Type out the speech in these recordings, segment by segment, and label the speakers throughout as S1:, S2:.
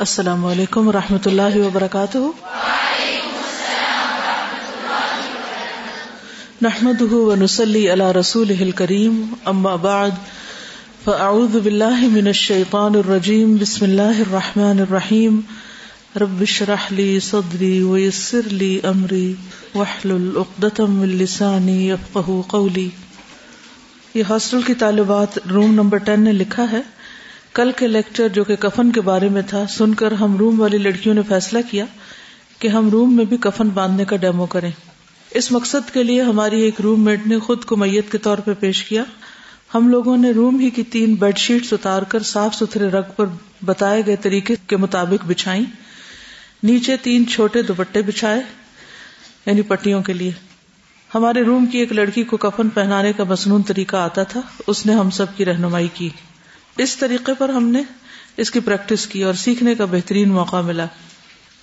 S1: السلام علیکم و رحمۃ اللہ وبرکاتہ۔ نحمد ونسلی علی رسول کریم اما بعد، فاعوذ باللہ من الشیطان الرجیم، بسم اللہ الرحمن الرحیم۔ رب اشرح لی صدری ویسر لی امری، واحلل عقدۃ من لسانی قولی۔ یہ ہاسٹل کی طالبات روم نمبر 10 نے لکھا ہے۔ کل کے لیکچر جو کہ کفن کے بارے میں تھا، سن کر ہم روم والی لڑکیوں نے فیصلہ کیا کہ ہم روم میں بھی کفن باندھنے کا ڈیمو کریں۔ اس مقصد کے لیے ہماری ایک روم میٹ نے خود کو میت کے طور پہ پیش کیا۔ ہم لوگوں نے روم ہی کی تین بیڈ شیٹ اتار کر صاف ستھرے رگ پر بتائے گئے طریقے کے مطابق بچھائی نیچے تین چھوٹے دوپٹے بچھائے یعنی پٹیوں کے لیے۔ ہمارے روم کی ایک لڑکی کو کفن پہنانے کا مصنون طریقہ آتا تھا، اس نے ہم سب کی رہنمائی کی۔ اس طریقے پر ہم نے اس کی پریکٹس کی اور سیکھنے کا بہترین موقع ملا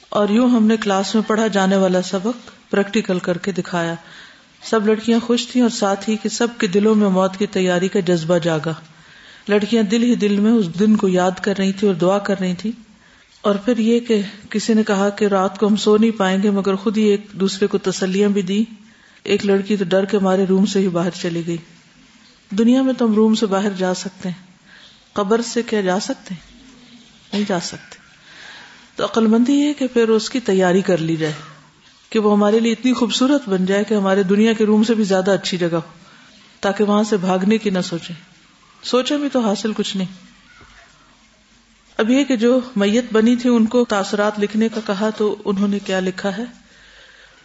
S1: اور یوں ہم نے کلاس میں پڑھا جانے والا سبق پریکٹیکل کر کے دکھایا۔ سب لڑکیاں خوش تھیں اور ساتھ ہی کہ سب کے دلوں میں موت کی تیاری کا جذبہ جاگا۔ لڑکیاں دل ہی دل میں اس دن کو یاد کر رہی تھی اور دعا کر رہی تھی اور پھر یہ کہ کسی نے کہا کہ رات کو ہم سو نہیں پائیں گے، مگر خود ہی ایک دوسرے کو تسلیاں بھی دی ایک لڑکی تو ڈر کے مارے روم سے ہی باہر چلی گئی۔ دنیا میں تو ہم روم سے باہر جا سکتے ہیں۔ قبر سے کیا جا سکتے نہیں جا سکتے۔ تو عقل مندی یہ کہ پھر اس کی تیاری کر لی جائے، کہ وہ ہمارے لیے اتنی خوبصورت بن جائے کہ ہمارے دنیا کے روم سے بھی زیادہ اچھی جگہ ہو، تاکہ وہاں سے بھاگنے کی نہ سوچے سوچے بھی تو حاصل کچھ نہیں۔ اب یہ کہ جو میت بنی تھی، ان کو تاثرات لکھنے کا کہا تو انہوں نے کیا لکھا ہے؟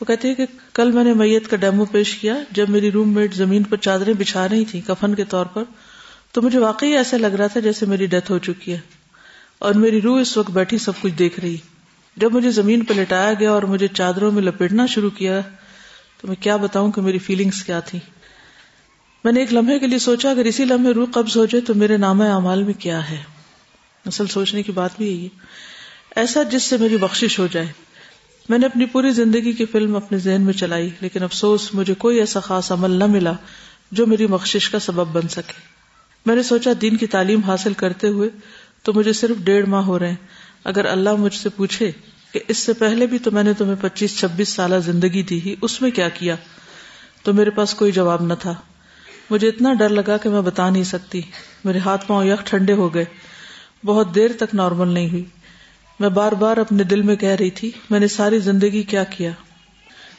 S1: وہ کہتے ہیں کہ کل میں نے میت کا ڈیمو پیش کیا، جب میری روم میٹ زمین پر چادریں بچھا رہی تھی کفن کے طور پر۔ تو مجھے واقعی ایسا لگ رہا تھا جیسے میری ڈیتھ ہو چکی ہے۔ اور میری روح اس وقت بیٹھی، سب کچھ دیکھ رہی۔ جب مجھے زمین پہ لٹایا گیا اور مجھے چادروں میں لپیٹنا شروع کیا، تو میں کیا بتاؤں کہ میری فیلنگس کیا تھی میں نے ایک لمحے کے لیے سوچا، اگر اسی لمحے روح قبض ہو جائے تو میرے نام اعمال میں کیا ہے۔ اصل سوچنے کی بات بھی یہی ہے۔ ایسا جس سے میری بخشش ہو جائے۔ میں نے اپنی پوری زندگی کی فلم اپنے ذہن میں چلائی، لیکن افسوس، مجھے کوئی ایسا خاص عمل نہ ملا جو میری بخشش کا سبب بن سکے۔ میں نے سوچا دین کی تعلیم حاصل کرتے ہوئے تو مجھے صرف ڈیڑھ ماہ ہو رہے ہیں۔ اگر اللہ مجھ سے پوچھے کہ اس سے پہلے بھی تو میں نے تمہیں پچیس چھبیس سالہ زندگی دی ہی، اس میں کیا کیا؟ تو میرے پاس کوئی جواب نہ تھا۔ مجھے اتنا ڈر لگا کہ میں بتا نہیں سکتی۔ میرے ہاتھ پاؤں یک ٹھنڈے ہو گئے۔ بہت دیر تک نارمل نہیں ہوئی۔ میں بار بار اپنے دل میں کہہ رہی تھی، میں نے ساری زندگی کیا کیا؟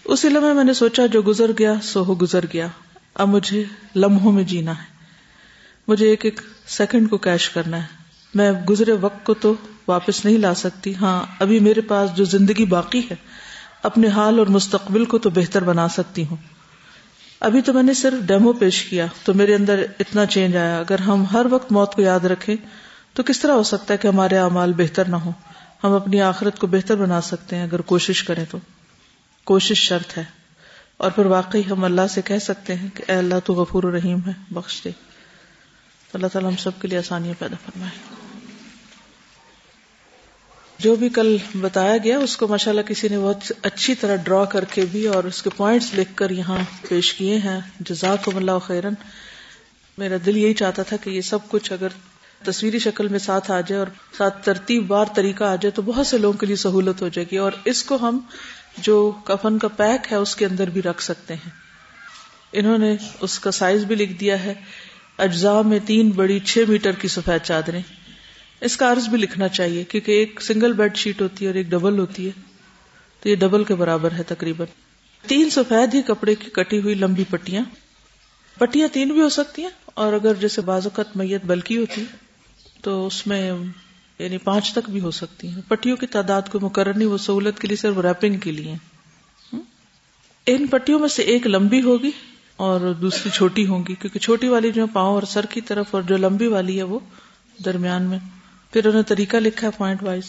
S1: اسی لمحے میں نے سوچا جو گزر گیا، سو ہو گزر گیا۔ اب مجھے لمحوں میں جینا ہے۔ مجھے ایک ایک سیکنڈ کو کیش کرنا ہے۔ میں گزرے وقت کو تو واپس نہیں لا سکتی۔ ہاں ابھی میرے پاس جو زندگی باقی ہے، اپنے حال اور مستقبل کو تو بہتر بنا سکتی ہوں۔ ابھی تو میں نے صرف ڈیمو پیش کیا، تو میرے اندر اتنا چینج آیا۔ اگر ہم ہر وقت موت کو یاد رکھیں، تو کس طرح ہو سکتا ہے کہ ہمارے اعمال بہتر نہ ہو ہم اپنی آخرت کو بہتر بنا سکتے ہیں اگر کوشش کریں تو۔ کوشش شرط ہے۔ اور پھر واقعی ہم اللہ سے کہہ سکتے ہیں کہ اے اللہ تو غفور رحیم ہے، بخش دے۔ اللہ تعالیٰ ہم سب کے لیے آسانیاں پیدا فرمائے۔ جو بھی کل بتایا گیا، اس کو ماشاء اللہ کسی نے بہت اچھی طرح ڈرا کر کے بھی اور اس کے پوائنٹس لکھ کر یہاں پیش کیے ہیں۔ جزاک اللہ خیرن۔ میرا دل یہی چاہتا تھا کہ یہ سب کچھ اگر تصویری شکل میں ساتھ آ جائے اور ساتھ ترتیب بار طریقہ آ جائے تو بہت سے لوگوں کے لیے سہولت ہو جائے گی۔ اور اس کو ہم جو کفن کا پیک ہے، اس کے اندر بھی رکھ سکتے ہیں۔ انہوں نے اس کا سائز بھی لکھ دیا ہے۔ اجزاء میں تین بڑی چھ میٹر کی سفید چادریں۔ اس کا عرض بھی لکھنا چاہیے کیونکہ ایک سنگل بیڈ شیٹ ہوتی ہے اور ایک ڈبل ہوتی ہے۔ تو یہ ڈبل کے برابر ہے تقریباً۔ تین سفید ہی کپڑے کی کٹی ہوئی لمبی پٹیاں۔ پٹیاں تین بھی ہو سکتی ہیں اور اگر جیسے بازوقت میت بلکی ہوتی تو اس میں یعنی پانچ تک بھی ہو سکتی ہیں۔ پٹیوں کی تعداد کو مقرر نہیں، وہ سہولت کے لیے صرف ریپنگ کے لیے ان پٹیوں میں سے ایک لمبی ہوگی۔ اور دوسری چھوٹی ہوں گی، کیونکہ چھوٹی والی جو پاؤں اور سر کی طرف اور جو لمبی والی ہے وہ درمیان میں۔ پھر انہوں نے طریقہ لکھا ہے پوائنٹ وائز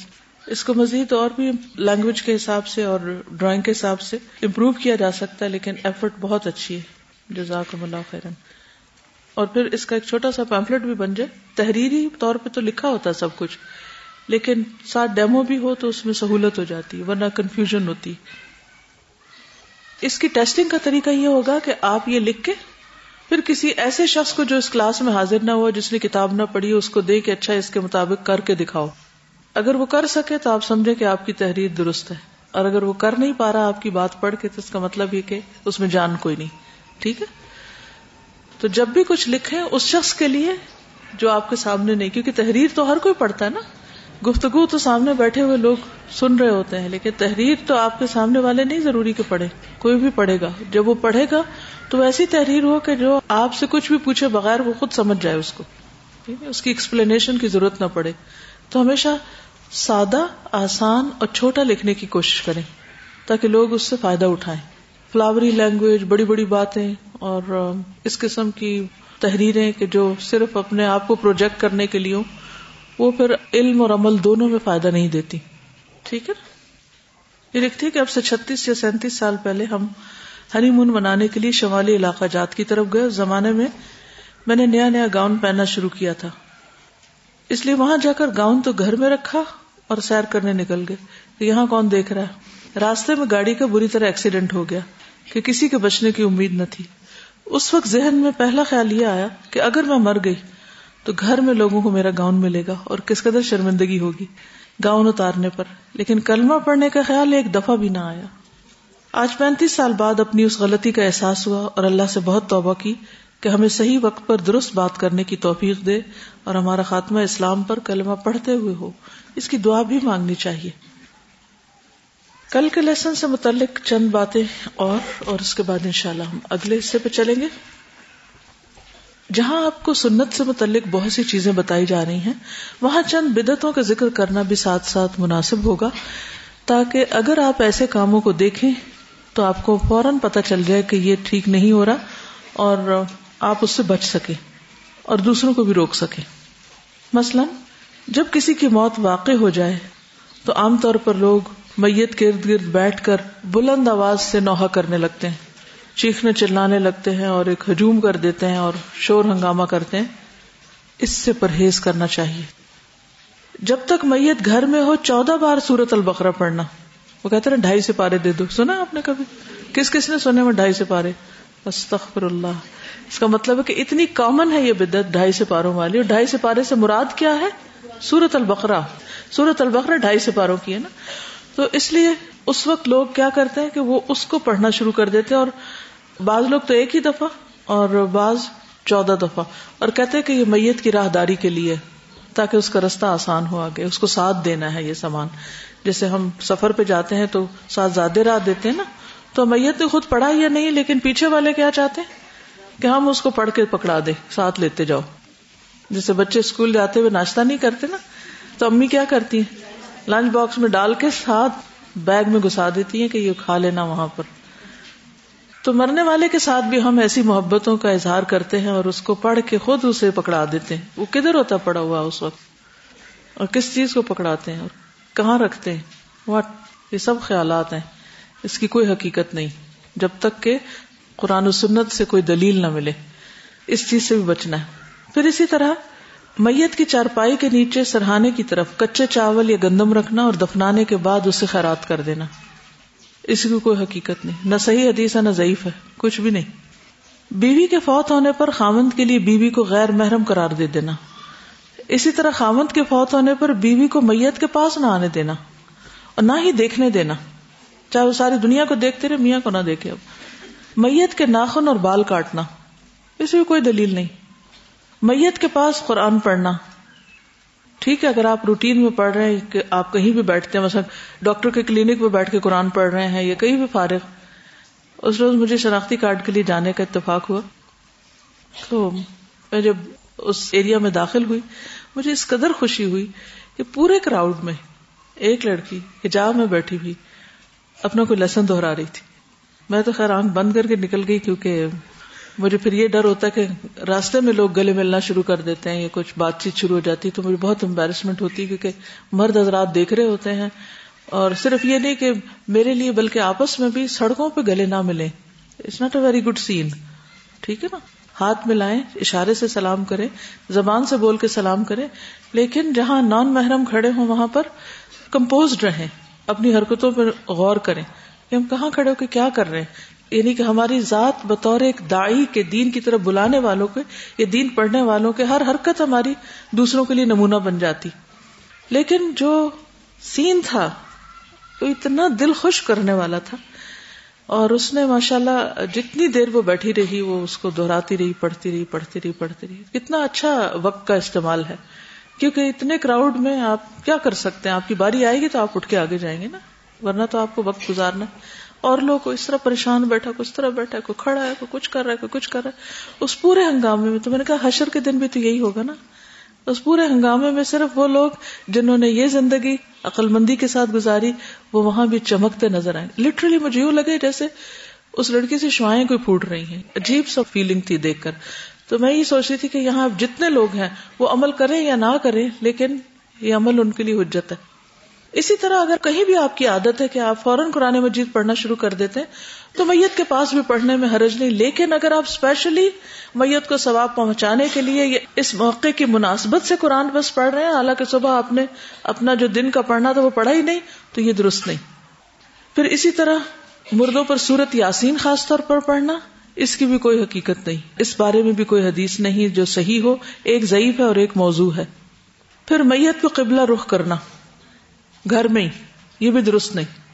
S1: اس کو مزید اور بھی لینگویج کے حساب سے اور ڈرائنگ کے حساب سے امپروو کیا جا سکتا ہے، لیکن ایفرٹ بہت اچھی ہے۔ جزاک اللہ خیرن۔ اور پھر اس کا ایک چھوٹا سا پیمفلٹ بھی بن جائے۔ تحریری طور پہ تو لکھا ہوتا ہے سب کچھ، لیکن ساتھ ڈیمو بھی ہو تو اس میں سہولت ہو جاتی ہے، ورنہ کنفیوژن ہوتی۔ اس کی ٹیسٹنگ کا طریقہ یہ ہوگا کہ آپ یہ لکھ کے پھر کسی ایسے شخص کو جو اس کلاس میں حاضر نہ ہوا جس نے کتاب نہ پڑھی، اس کو دے کے اچھا اس کے مطابق کر کے دکھاؤ۔ اگر وہ کر سکے تو آپ سمجھے کہ آپ کی تحریر درست ہے۔ اور اگر وہ کر نہیں پا رہا، آپ کی بات پڑھ کے تو اس کا مطلب یہ کہ اس میں جان کوئی نہیں۔ ٹھیک ہے؟ تو جب بھی کچھ لکھیں، اس شخص کے لیے جو آپ کے سامنے نہیں، کیونکہ تحریر تو ہر کوئی پڑھتا ہے نا۔ گفتگو تو سامنے بیٹھے ہوئے لوگ سن رہے ہوتے ہیں، لیکن تحریر تو آپ کے سامنے والے نہیں ضروری کہ پڑھے، کوئی بھی پڑھے گا۔ جب وہ پڑھے گا تو ایسی تحریر ہو کہ جو آپ سے کچھ بھی پوچھے بغیر وہ خود سمجھ جائے اس کو۔ اس کی ایکسپلینیشن کی ضرورت نہ پڑے۔ تو ہمیشہ سادہ، آسان اور چھوٹا لکھنے کی کوشش کریں تاکہ لوگ اس سے فائدہ اٹھائیں۔ فلاوری لینگویج، بڑی بڑی باتیں اور اس قسم کی تحریریں کہ جو صرف اپنے آپ کو پروجیکٹ کرنے کے لیے وہ پھر علم اور عمل دونوں میں فائدہ نہیں دیتی۔ ٹھیک ہے؟ یہ لکھتی ہے کہ اب سے چھتیس یا سینتیس سال پہلے ہم ہنی مون منانے کے لیے شمالی علاقہ جات کی طرف گئے۔ اس زمانے میں میں نے نیا نیا گاؤن پہننا شروع کیا تھا۔ اس لیے وہاں جا کر گاؤن تو گھر میں رکھا اور سیر کرنے نکل گئے۔ یہاں کون دیکھ رہا ہے؟ راستے میں گاڑی کا بری طرح ایکسیڈنٹ ہو گیا کہ کسی کے بچنے کی امید نہ تھی۔ اس وقت ذہن میں پہلا خیال یہ آیا کہ اگر میں مر گئی تو گھر میں لوگوں کو میرا گاؤن ملے گا اور کس قدر شرمندگی ہوگی گاؤن اتارنے پر لیکن کلمہ پڑھنے کا خیال ایک دفعہ بھی نہ آیا۔ آج پینتیس سال بعد اپنی اس غلطی کا احساس ہوا اور اللہ سے بہت توبہ کی کہ ہمیں صحیح وقت پر درست بات کرنے کی توفیق دے اور ہمارا خاتمہ اسلام پر کلمہ پڑھتے ہوئے ہو۔ اس کی دعا بھی مانگنی چاہیے۔ کل کے لیسن سے متعلق چند باتیں اور اور اس کے بعد انشاءاللہ ہم اگلے حصے پہ چلیں گے۔ جہاں آپ کو سنت سے متعلق بہت سی چیزیں بتائی جا رہی ہیں، وہاں چند بدتوں کا ذکر کرنا بھی ساتھ ساتھ مناسب ہوگا، تاکہ اگر آپ ایسے کاموں کو دیکھیں تو آپ کو فوراً پتہ چل جائے کہ یہ ٹھیک نہیں ہو رہا اور آپ اس سے بچ سکیں اور دوسروں کو بھی روک سکیں۔ مثلا، جب کسی کی موت واقع ہو جائے تو عام طور پر لوگ میت کے ارد گرد بیٹھ کر بلند آواز سے نوحہ کرنے لگتے ہیں۔ چیخنے چلانے لگتے ہیں اور ایک ہجوم کر دیتے ہیں اور شور ہنگامہ کرتے ہیں۔ اس سے پرہیز کرنا چاہیے۔ جب تک میت گھر میں ہو، چودہ بار سورت البقرہ پڑھنا۔ وہ کہتے ہیں ڈھائی سے پارے دے دو۔ سنا آپ نے کبھی؟ کس کس نے سنے میں ڈھائی سے پارے؟ استغفر اللہ اس کا مطلب ہے کہ اتنی کامن ہے یہ بدت ڈھائی سے پاروں والی۔ اور ڈھائی سے پارے سے مراد کیا ہے؟ سورت البقرہ۔ سورت البقرہ ڈھائی سے پاروں کی ہے نا۔ تو اس لیے اس وقت لوگ کیا کرتے ہیں کہ وہ اس کو پڑھنا شروع کر دیتے ہیں اور بعض لوگ تو ایک ہی دفعہ اور بعض چودہ دفعہ اور کہتے کہ یہ میت کی راہداری کے لیے تاکہ اس کا رستہ آسان ہو آگے، اس کو ساتھ دینا ہے یہ سامان۔ جیسے ہم سفر پہ جاتے ہیں تو ساتھ زیادہ راہ دیتے ہیں نا، تو میت نے خود پڑھا یا نہیں، لیکن پیچھے والے کیا چاہتے ہیں؟ کہ ہم اس کو پڑھ کے پکڑا دے ساتھ لیتے جاؤ۔ جیسے بچے اسکول جاتے ہوئے ناشتہ نہیں کرتے نا، تو امی کیا کرتی ہیں؟ لنچ باکس میں ڈال کے ساتھ بیگ میں گھسا دیتی ہیں کہ یہ کھا لینا وہاں پر۔ تو مرنے والے کے ساتھ بھی ہم ایسی محبتوں کا اظہار کرتے ہیں اور اس کو پڑھ کے خود اسے پکڑا دیتے ہیں۔ وہ کدھر ہوتا پڑا ہوا اس وقت؟ اور کس چیز کو پکڑاتے ہیں؟ اور کہاں رکھتے ہیں؟ واٹ؟ یہ سب خیالات ہیں۔ اس کی کوئی حقیقت نہیں۔ جب تک کہ قرآن و سنت سے کوئی دلیل نہ ملے۔ اس چیز سے بھی بچنا ہے۔ پھر اسی طرح میت کی چارپائی کے نیچے سرہانے کی طرف کچے چاول یا گندم رکھنا اور دفنانے کے بعد اسے خیرات کر دینا۔ اس کی کوئی حقیقت نہیں۔ نہ صحیح حدیث ہے، نہ ضعیف ہے، کچھ بھی نہیں۔ بیوی کے فوت ہونے پر خامند کے لیے بیوی کو غیر محرم قرار دے دینا۔ اسی طرح خامند کے فوت ہونے پر بیوی کو میت کے پاس نہ آنے دینا اور نہ ہی دیکھنے دینا۔ چاہے وہ ساری دنیا کو دیکھتے رہے، میاں کو نہ دیکھے۔ اب میت کے ناخن اور بال کاٹنا، اس میں کوئی دلیل نہیں۔ میت کے پاس قرآن پڑھنا۔ ٹھیک ہے، اگر آپ روٹین میں پڑھ رہے ہیں کہ آپ کہیں بھی بیٹھتے ہیں، مثلا ڈاکٹر کے کلینک میں بیٹھ کے قرآن پڑھ رہے ہیں یا کہیں بھی فارغ، اس روز مجھے شناختی کارڈ کے لیے جانے کا اتفاق ہوا۔ تو میں جب اس ایریا میں داخل ہوئی، مجھے اس قدر خوشی ہوئی کہ پورے کراؤڈ میں ایک لڑکی حجاب میں بیٹھی ہوئی اپنا کوئی لیسن دہرا رہی تھی۔ میں تو خیر آنکھ بند کر کے نکل گئی کیونکہ مجھے پھر یہ ڈر ہوتا ہے کہ راستے میں لوگ گلے ملنا شروع کر دیتے ہیں، یا کچھ بات چیت شروع ہو جاتی ہے تو مجھے بہت امبیرسمنٹ ہوتی ہے کیونکہ مرد حضرات دیکھ رہے ہوتے ہیں۔ اور صرف یہ نہیں کہ میرے لیے بلکہ آپس میں بھی سڑکوں پہ گلے نہ ملے it's not a very good scene ٹھیک ہے نا؟ ہاتھ ملائیں، اشارے سے سلام کریں، زبان سے بول کے سلام کریں۔ لیکن جہاں نان محرم کھڑے ہوں، وہاں پر کمپوزڈ رہیں، اپنی حرکتوں پر غور کریں۔ کہ ہم کہاں کھڑے ہو کے کیا کر رہے ہیں؟ یعنی کہ ہماری ذات بطور ایک دائی کے دین کی طرف بلانے والوں کے، یا دین پڑھنے والوں کے ہر حرکت ہماری دوسروں کے لیے نمونہ بن جاتی۔ لیکن جو سین تھا، وہ اتنا دل خوش کرنے والا تھا۔ اور اس نے ماشاء اللہ جتنی دیر وہ بیٹھی رہی، وہ اس کو دہراتی رہی، پڑھتی رہی پڑھتی رہی پڑھتی رہی۔ کتنا اچھا وقت کا استعمال ہے۔ کیونکہ اتنے کراؤڈ میں آپ کیا کر سکتے ہیں؟ آپ کی باری آئے گی تو آپ اٹھ کے آگے جائیں گے نا، ورنہ تو آپ کو وقت گزارنا۔ اور لوگ کو اس طرح پریشان بیٹھا، کوئی اس طرح بیٹھا، کوئی کھڑا ہے، کوئی کچھ کر رہا ہے، کوئی کچھ کر رہا ہے۔ اس پورے ہنگامے میں تو میں نے کہا حشر کے دن بھی تو یہی ہوگا نا۔ اس پورے ہنگامے میں صرف وہ لوگ جنہوں نے یہ زندگی عقل مندی کے ساتھ گزاری، وہ وہاں بھی چمکتے نظر آئے۔ لٹرلی مجھے یوں لگے جیسے اس لڑکی سے شوائیں کوئی پھوٹ رہی ہیں۔ عجیب سا فیلنگ تھی دیکھ کر۔ تو میں یہ سوچ رہی تھی کہ یہاں جتنے لوگ ہیں، وہ عمل کریں یا نہ کریں، لیکن یہ عمل ان کے لیے حجت ہے۔ اسی طرح اگر کہیں بھی آپ کی عادت ہے کہ آپ فوراً قرآن مجید پڑھنا شروع کر دیتے ہیں، تو میت کے پاس بھی پڑھنے میں حرج نہیں، لیکن اگر آپ اسپیشلی میت کو ثواب پہنچانے کے لیے اس موقع کی مناسبت سے قرآن بس پڑھ رہے ہیں، حالانکہ صبح آپ نے اپنا جو دن کا پڑھنا تھا وہ پڑھا ہی نہیں، تو یہ درست نہیں۔ پھر اسی طرح مردوں پر سورت یاسین خاص طور پر پڑھنا، اس کی بھی کوئی حقیقت نہیں۔ اس بارے میں بھی کوئی حدیث نہیں جو صحیح ہو، ایک ضعیف ہے اور ایک موضوع ہے۔ پھر میت کو قبلہ رخ کرنا۔ گھر میں ہی، یہ بھی درست نہیں۔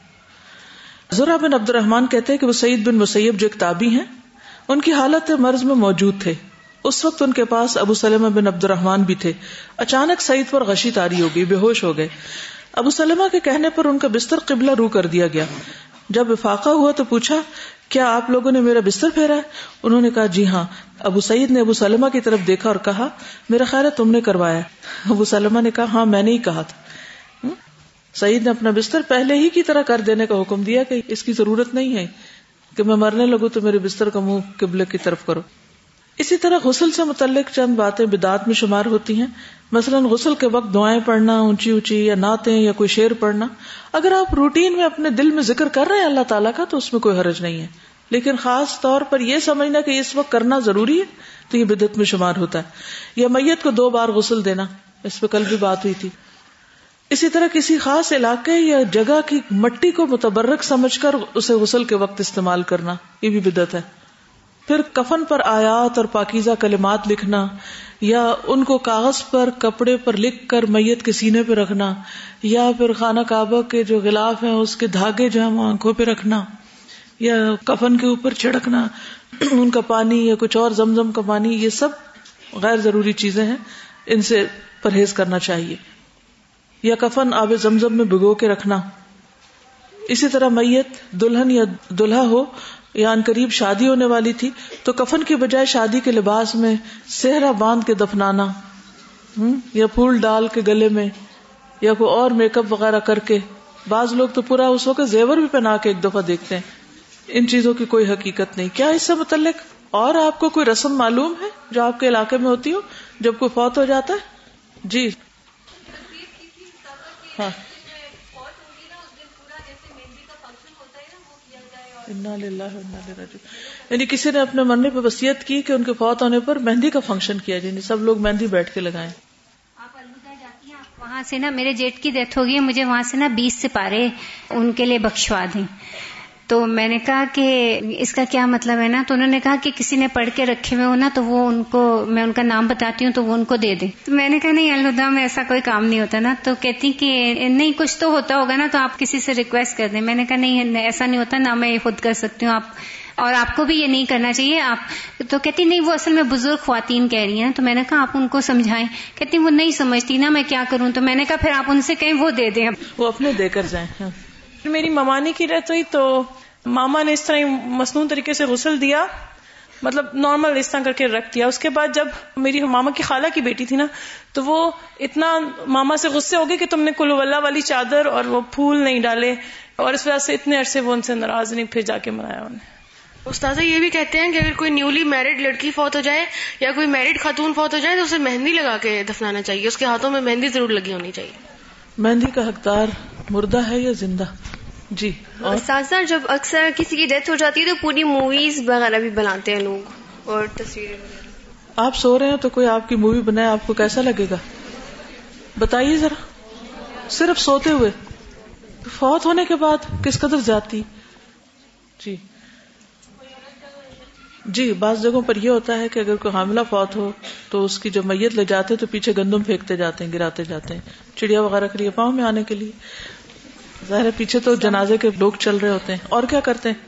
S1: ذرا بن عبد الرحمان کہتے کہ وہ سعید بن مسیب جو ایک ہیں، ان کی حالت مرض میں موجود تھے۔ اس وقت ان کے پاس ابو سلمہ بن عبد الرحمان بھی تھے۔ اچانک سعید پر غشی تاری ہو گئی، بے ہوش ہو گئے۔ ابو سلمہ کے کہنے پر ان کا بستر قبلہ رو کر دیا گیا۔ جب افاقہ ہوا تو پوچھا، کیا آپ لوگوں نے میرا بستر پھیرا ہے؟ انہوں نے کہا جی ہاں۔ ابو سعید نے ابو سلمہ کی طرف دیکھا اور کہا، میرا خیال ہے تم نے کروایا ابو سلمہ نے کہا ہاں میں نے ہی کہا تھا۔ سعید نے اپنا بستر پہلے ہی کی طرح کر دینے کا حکم دیا کہ اس کی ضرورت نہیں ہے کہ میں مرنے لگوں تو میرے بستر کا منہ قبل کی طرف کرو اسی طرح غسل سے متعلق چند باتیں بدات میں شمار ہوتی ہیں۔ مثلا غسل کے وقت دعائیں پڑھنا، اونچی اونچی یا نعتیں یا کوئی شعر پڑھنا۔ اگر آپ روٹین میں اپنے دل میں ذکر کر رہے ہیں اللہ تعالیٰ کا تو اس میں کوئی حرج نہیں ہے۔ لیکن خاص طور پر یہ سمجھنا کہ اس وقت کرنا ضروری ہے تو یہ بدت میں شمار ہوتا ہے۔ یا میت کو دو بار غسل دینا۔ اس پہ کل بھی بات ہوئی تھی۔ اسی طرح کسی خاص علاقے یا جگہ کی مٹی کو متبرک سمجھ کر اسے غسل کے وقت استعمال کرنا یہ بھی بدت ہے۔ پھر کفن پر آیات اور پاکیزہ کلمات لکھنا یا ان کو کاغذ پر کپڑے پر لکھ کر میت کے سینے پہ رکھنا یا پھر خانہ کعبہ کے جو غلاف ہیں اس کے دھاگے جو ہیں وہ آنکھوں پہ رکھنا یا کفن کے اوپر چھڑکنا، ان کا پانی یا کچھ اور زمزم کا پانی، یہ سب غیر ضروری چیزیں ہیں، ان سے پرہیز کرنا چاہیے۔ یا کفن آب زمزم میں بگو کے رکھنا۔ اسی طرح میت، دلہن یا دلہا ہو، یا ان قریب شادی ہونے والی تھی، تو کفن کی بجائے شادی کے لباس میں سہرا باندھ کے دفنانا۔ یا پھول ڈال کے گلے میں، یا کوئی اور میک اپ وغیرہ کر کے۔ بعض لوگ تو پورا اس وقت زیور بھی پہنا کے ایک دفعہ دیکھتے ہیں۔ ان چیزوں کی کوئی حقیقت نہیں۔ کیا اس سے متعلق اور آپ کو کوئی رسم معلوم ہے جو آپ کے علاقے میں ہوتی ہو، جب کوئی فوت ہو جاتا ہے؟ جی۔ ہاں یعنی کسی نے اپنے مرنے پہ وسیعت کی کہ ان کے فوت ہونے پر مہندی کا فنکشن کیا یعنی سب لوگ مہندی بیٹھ کے لگائے
S2: وہاں سے نا میرے جیٹ کی ڈیتھ ہوگی مجھے وہاں سے نا بیس سپارے ان کے لیے بخشوا دیں۔ تو میں نے کہا کہ اس کا کیا مطلب ہے نا؟ تو انہوں نے کہا کہ کسی نے پڑھ کے رکھے ہوئے ہو نا، تو وہ ان کو، میں ان کا نام بتاتی ہوں، تو وہ ان کو دے دے۔ تو میں نے کہا نہیں الہدا میں ایسا کوئی کام نہیں ہوتا نا۔ تو کہتی کہ نہیں، کچھ تو ہوتا ہوگا نا، تو آپ کسی سے ریکویسٹ کر دیں۔ میں نے کہا نہیں، ایسا نہیں ہوتا، نہ میں خود کر سکتی ہوں۔ آپ، اور آپ کو بھی یہ نہیں کرنا چاہیے۔ آپ، تو کہتی نہیں، وہ اصل میں بزرگ خواتین کہہ رہی ہیں۔ تو میں نے کہا آپ ان کو سمجھائیں۔ کہتی وہ نہیں سمجھتی نا، میں کیا کروں؟ تو میں نے کہا پھر آپ ان سے کہیں وہ دے دیں۔
S1: وہ اپنے دے کر جائیں۔
S3: ہاں۔ میری ممانی کی رہت ہوئی تو ماما نے اس طرح مصنون طریقے سے غسل دیا مطلب نارمل اس طرح کر کے رکھ دیا۔ اس کے بعد جب میری ماما کی خالہ کی بیٹی تھی نا تو وہ اتنا ماما سے غصے ہو گئے کہ تم نے کلو اللہ والی چادر اور وہ پھول نہیں ڈالے۔ اور اس وجہ سے اتنے عرصے وہ ان سے ناراض نہیں پھر جا کے منایا انہیں
S4: استاذہ یہ بھی کہتے ہیں کہ اگر کوئی نیولی میرڈ لڑکی فوت ہو جائے یا کوئی میرڈ خاتون فوت ہو جائے تو اسے مہندی لگا کے دفنانا چاہیے۔ اس کے ہاتھوں میں مہندی ضرور لگی ہونی چاہیے۔
S1: مہندی کا حقدار مردہ ہے یا زندہ؟ جی۔
S5: ساتھ جب اکثر کسی کی ڈیتھ ہو جاتی ہے تو پوری موویز وغیرہ بھی بناتے ہیں لوگ اور تصویریں
S1: آپ سو رہے ہیں تو کوئی آپ کی مووی بنائے آپ کو کیسا لگے گا؟ بتائیے ذرا۔ صرف سوتے ہوئے۔ فوت ہونے کے بعد کس قدر جاتی؟ جی۔ جی بعض جگہوں پر یہ ہوتا ہے کہ اگر کوئی حاملہ فوت ہو تو اس کی جب میت لے جاتے تو پیچھے گندم پھینکتے جاتے ہیں گراتے جاتے ہیں چڑیا وغیرہ کے لیے پاؤں میں آنے کے لیے۔ ظاہر پیچھے تو جنازے کے لوگ چل رہے ہوتے ہیں۔ اور کیا کرتے ہیں؟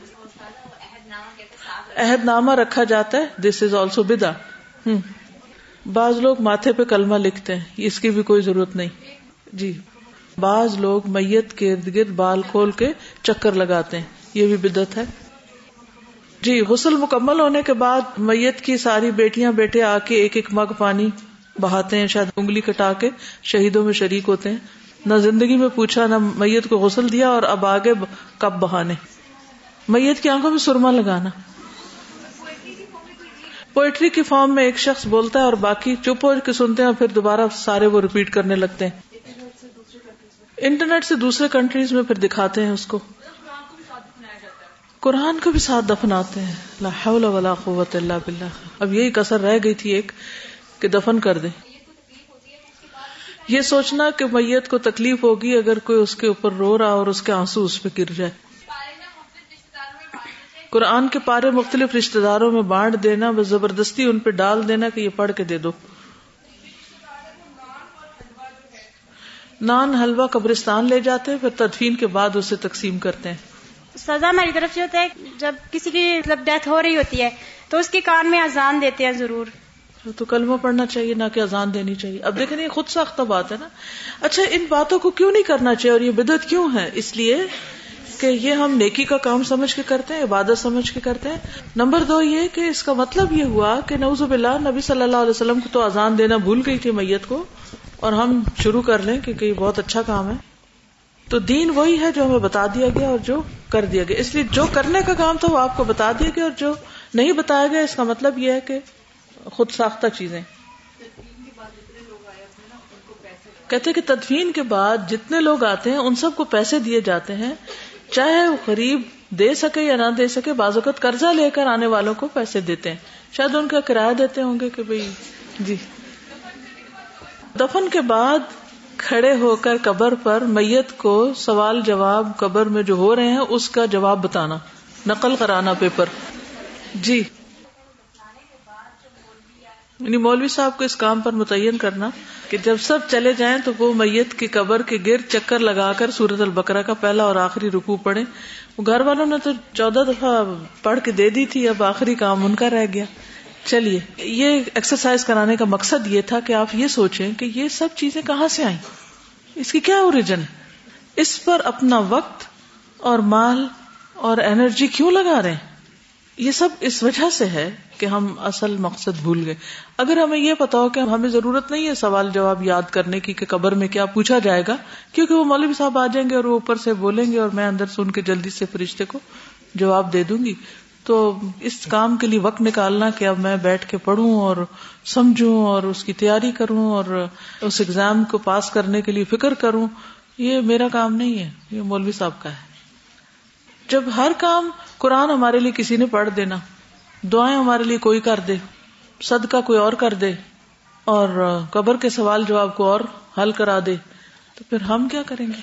S1: عہد نامہ رکھا جاتا ہے۔ دس از آلسو بدا بعض لوگ ماتھے پہ کلمہ لکھتے ہیں۔ اس کی بھی کوئی ضرورت نہیں۔ جی۔ بعض لوگ میت کے ارد گرد بال کھول کے چکر لگاتے ہیں۔ یہ بھی بدت ہے۔ جی غسل مکمل ہونے کے بعد میت کی ساری بیٹیاں بیٹے آ کے ایک ایک مگ پانی بہاتے ہیں، شاید انگلی کٹا کے شہیدوں میں شریک ہوتے ہیں۔ نہ زندگی میں پوچھا، نہ میت کو غسل دیا اور اب آگے کب بہانے۔ میت کی آنکھوں میں سرما لگانا۔ پوئٹری کی فارم میں ایک شخص بولتا ہے اور باقی چپ ہو کے سنتے ہیں اور پھر دوبارہ سارے وہ ریپیٹ کرنے لگتے ہیں۔ انٹرنیٹ سے دوسرے کنٹریز میں پھر دکھاتے ہیں اس کو۔ قرآن کو بھی ساتھ دفناتے ہیں۔ لا حول ولا قوت اللہ باللہ۔ اب یہی کسر رہ گئی تھی ایک کہ دفن کر دے یہ سوچنا کہ میت کو تکلیف ہوگی اگر کوئی اس کے اوپر رو رہا اور اس کے آنسو اس پہ گر جائے۔ قرآن کے پارے مختلف رشتے داروں میں بانٹ دینا، بس زبردستی ان پہ ڈال دینا کہ یہ پڑھ کے دے دو۔ نان حلوہ قبرستان لے جاتے ہیں پھر تدفین کے بعد اسے تقسیم کرتے ہیں۔
S6: سزا ہماری طرف سے ہوتا ہے جب کسی کی مطلب ڈیتھ ہو رہی ہوتی ہے تو اس کے کان میں اذان دیتے ہیں ضرور۔
S1: تو کلمہ پڑھنا چاہیے، نہ کہ اذان دینی چاہیے۔ اب دیکھیں، یہ خود ساختہ بات ہے نا۔ اچھا ان باتوں کو کیوں نہیں کرنا چاہیے اور یہ بدت کیوں ہے؟ اس لیے کہ یہ ہم نیکی کا کام سمجھ کے کرتے ہیں، عبادت سمجھ کے کرتے ہیں۔ نمبر دو یہ کہ اس کا مطلب یہ ہوا کہ نوز باللہ، نبی صلی اللہ علیہ وسلم کو تو اذان دینا بھول گئی تھی میت کو۔ اور ہم شروع کر لیں کیونکہ یہ بہت اچھا کام ہے۔ تو دین وہی ہے جو ہمیں بتا دیا گیا اور جو کر دیا گیا۔ اس لیے جو کرنے کا کام تھا وہ آپ کو بتا دیا گیا اور جو نہیں بتایا گیا، اس کا مطلب یہ ہے کہ خود ساختہ چیزیں۔ کہتے کہ تدفین کے بعد جتنے لوگ آتے ہیں، ان سب کو پیسے دیے جاتے ہیں۔ چاہے وہ غریب دے سکے یا نہ دے سکے، بعض اوقات قرضہ لے کر آنے والوں کو پیسے دیتے ہیں۔ شاید ان کا کرایہ دیتے ہوں گے کہ بھائی جی۔ دفن کے بعد کھڑے ہو کر قبر پر میت کو سوال جواب قبر میں جو ہو رہے ہیں، اس کا جواب بتانا۔ نقل کرانا پیپر۔ جی۔ یعنی مولوی صاحب کو اس کام پر متعین کرنا کہ جب سب چلے جائیں تو وہ میت کی قبر کے گرد چکر لگا کر سورت البکرا کا پہلا اور آخری رکو پڑے وہ گھر والوں نے تو چودہ دفعہ پڑھ کے دے دی تھی، اب آخری کام ان کا رہ گیا۔ چلیے، یہ ایکسرسائز کرانے کا مقصد یہ تھا کہ آپ یہ سوچیں کہ یہ سب چیزیں کہاں سے آئیں؟ اس کی کیا اوریجن اس پر اپنا وقت اور مال اور انرجی کیوں لگا رہے ہیں؟ یہ سب اس وجہ سے ہے کہ ہم اصل مقصد بھول گئے۔ اگر ہمیں یہ پتا ہو کہ ہمیں ضرورت نہیں ہے سوال جواب یاد کرنے کی کہ قبر میں کیا پوچھا جائے گا، کیونکہ وہ مولوی صاحب آ جائیں گے اور وہ اوپر سے بولیں گے اور میں اندر سن کے جلدی سے فرشتے کو جواب دے دوں گی۔ تو اس کام کے لیے وقت نکالنا کہ اب میں بیٹھ کے پڑھوں اور سمجھوں اور اس کی تیاری کروں اور اس ایگزام کو پاس کرنے کے لیے فکر کروں، یہ میرا کام نہیں ہے، یہ مولوی صاحب کا ہے۔ جب ہر کام قرآن ہمارے لیے کسی نے پڑھ دینا دعائیں ہمارے لیے کوئی کر دے، صدقہ کوئی اور کر دے اور قبر کے سوال جواب کو اور حل کرا دے، تو پھر ہم کیا کریں گے؟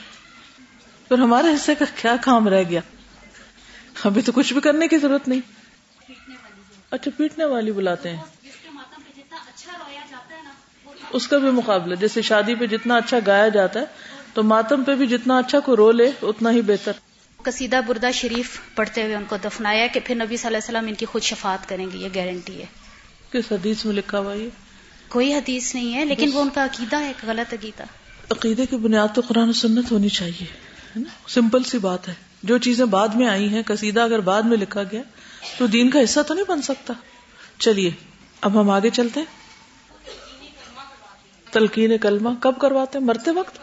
S1: پھر ہمارے حصے کا کیا کام رہ گیا؟ ابھی تو کچھ بھی کرنے کی ضرورت نہیں۔ اچھا پیٹنے والی بلاتے ہیں۔ اس کا بھی مقابلہ، جیسے شادی پہ جتنا اچھا گایا جاتا ہے، تو ماتم پہ بھی جتنا اچھا کو رو لے اتنا ہی بہتر۔
S7: قصیدہ بردہ شریف پڑھتے ہوئے ان کو دفنایا کہ پھر نبی صلی اللہ علیہ وسلم ان کی خود شفاعت کریں گے یہ گارنٹی ہے۔
S1: کس حدیث میں لکھا ہوا یہ؟
S7: کوئی حدیث نہیں ہے لیکن وہ ان کا عقیدہ ہے ایک غلط عقیدہ۔
S1: عقیدے کی بنیاد تو قرآن و سنت ہونی چاہیے سمپل سی بات ہے۔ جو چیزیں بعد میں آئی ہیں قصیدہ اگر بعد میں لکھا گیا تو دین کا حصہ تو نہیں بن سکتا۔ چلیے اب ہم آگے چلتے ہیں۔ تلقین کلمہ کب کرواتے ہیں؟ مرتے وقت؟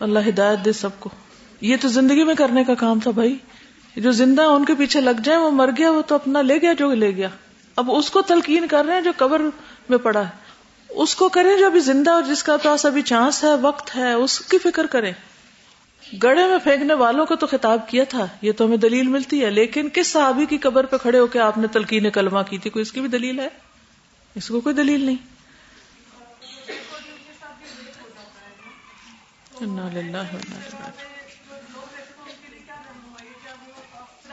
S1: اللہ ہدایت دے سب کو۔ یہ تو زندگی میں کرنے کا کام تھا بھائی۔ جو زندہ ان کے پیچھے لگ جائے وہ مر گیا، وہ تو اپنا لے گیا جو لے گیا۔ اب اس کو تلقین کر رہے ہیں جو قبر میں پڑا ہے۔ اس کو کریں جو ابھی زندہ اور جس کا پاس ابھی چانس ہے، وقت ہے، اس کی فکر کریں۔ گڑے میں پھینکنے والوں کو تو خطاب کیا تھا، یہ تو ہمیں دلیل ملتی ہے، لیکن کس صحابی کی قبر پہ کھڑے ہو کے آپ نے تلقین کلمہ کی تھی؟ کوئی اس کی بھی دلیل ہے؟ اس کو کوئی دلیل نہیں۔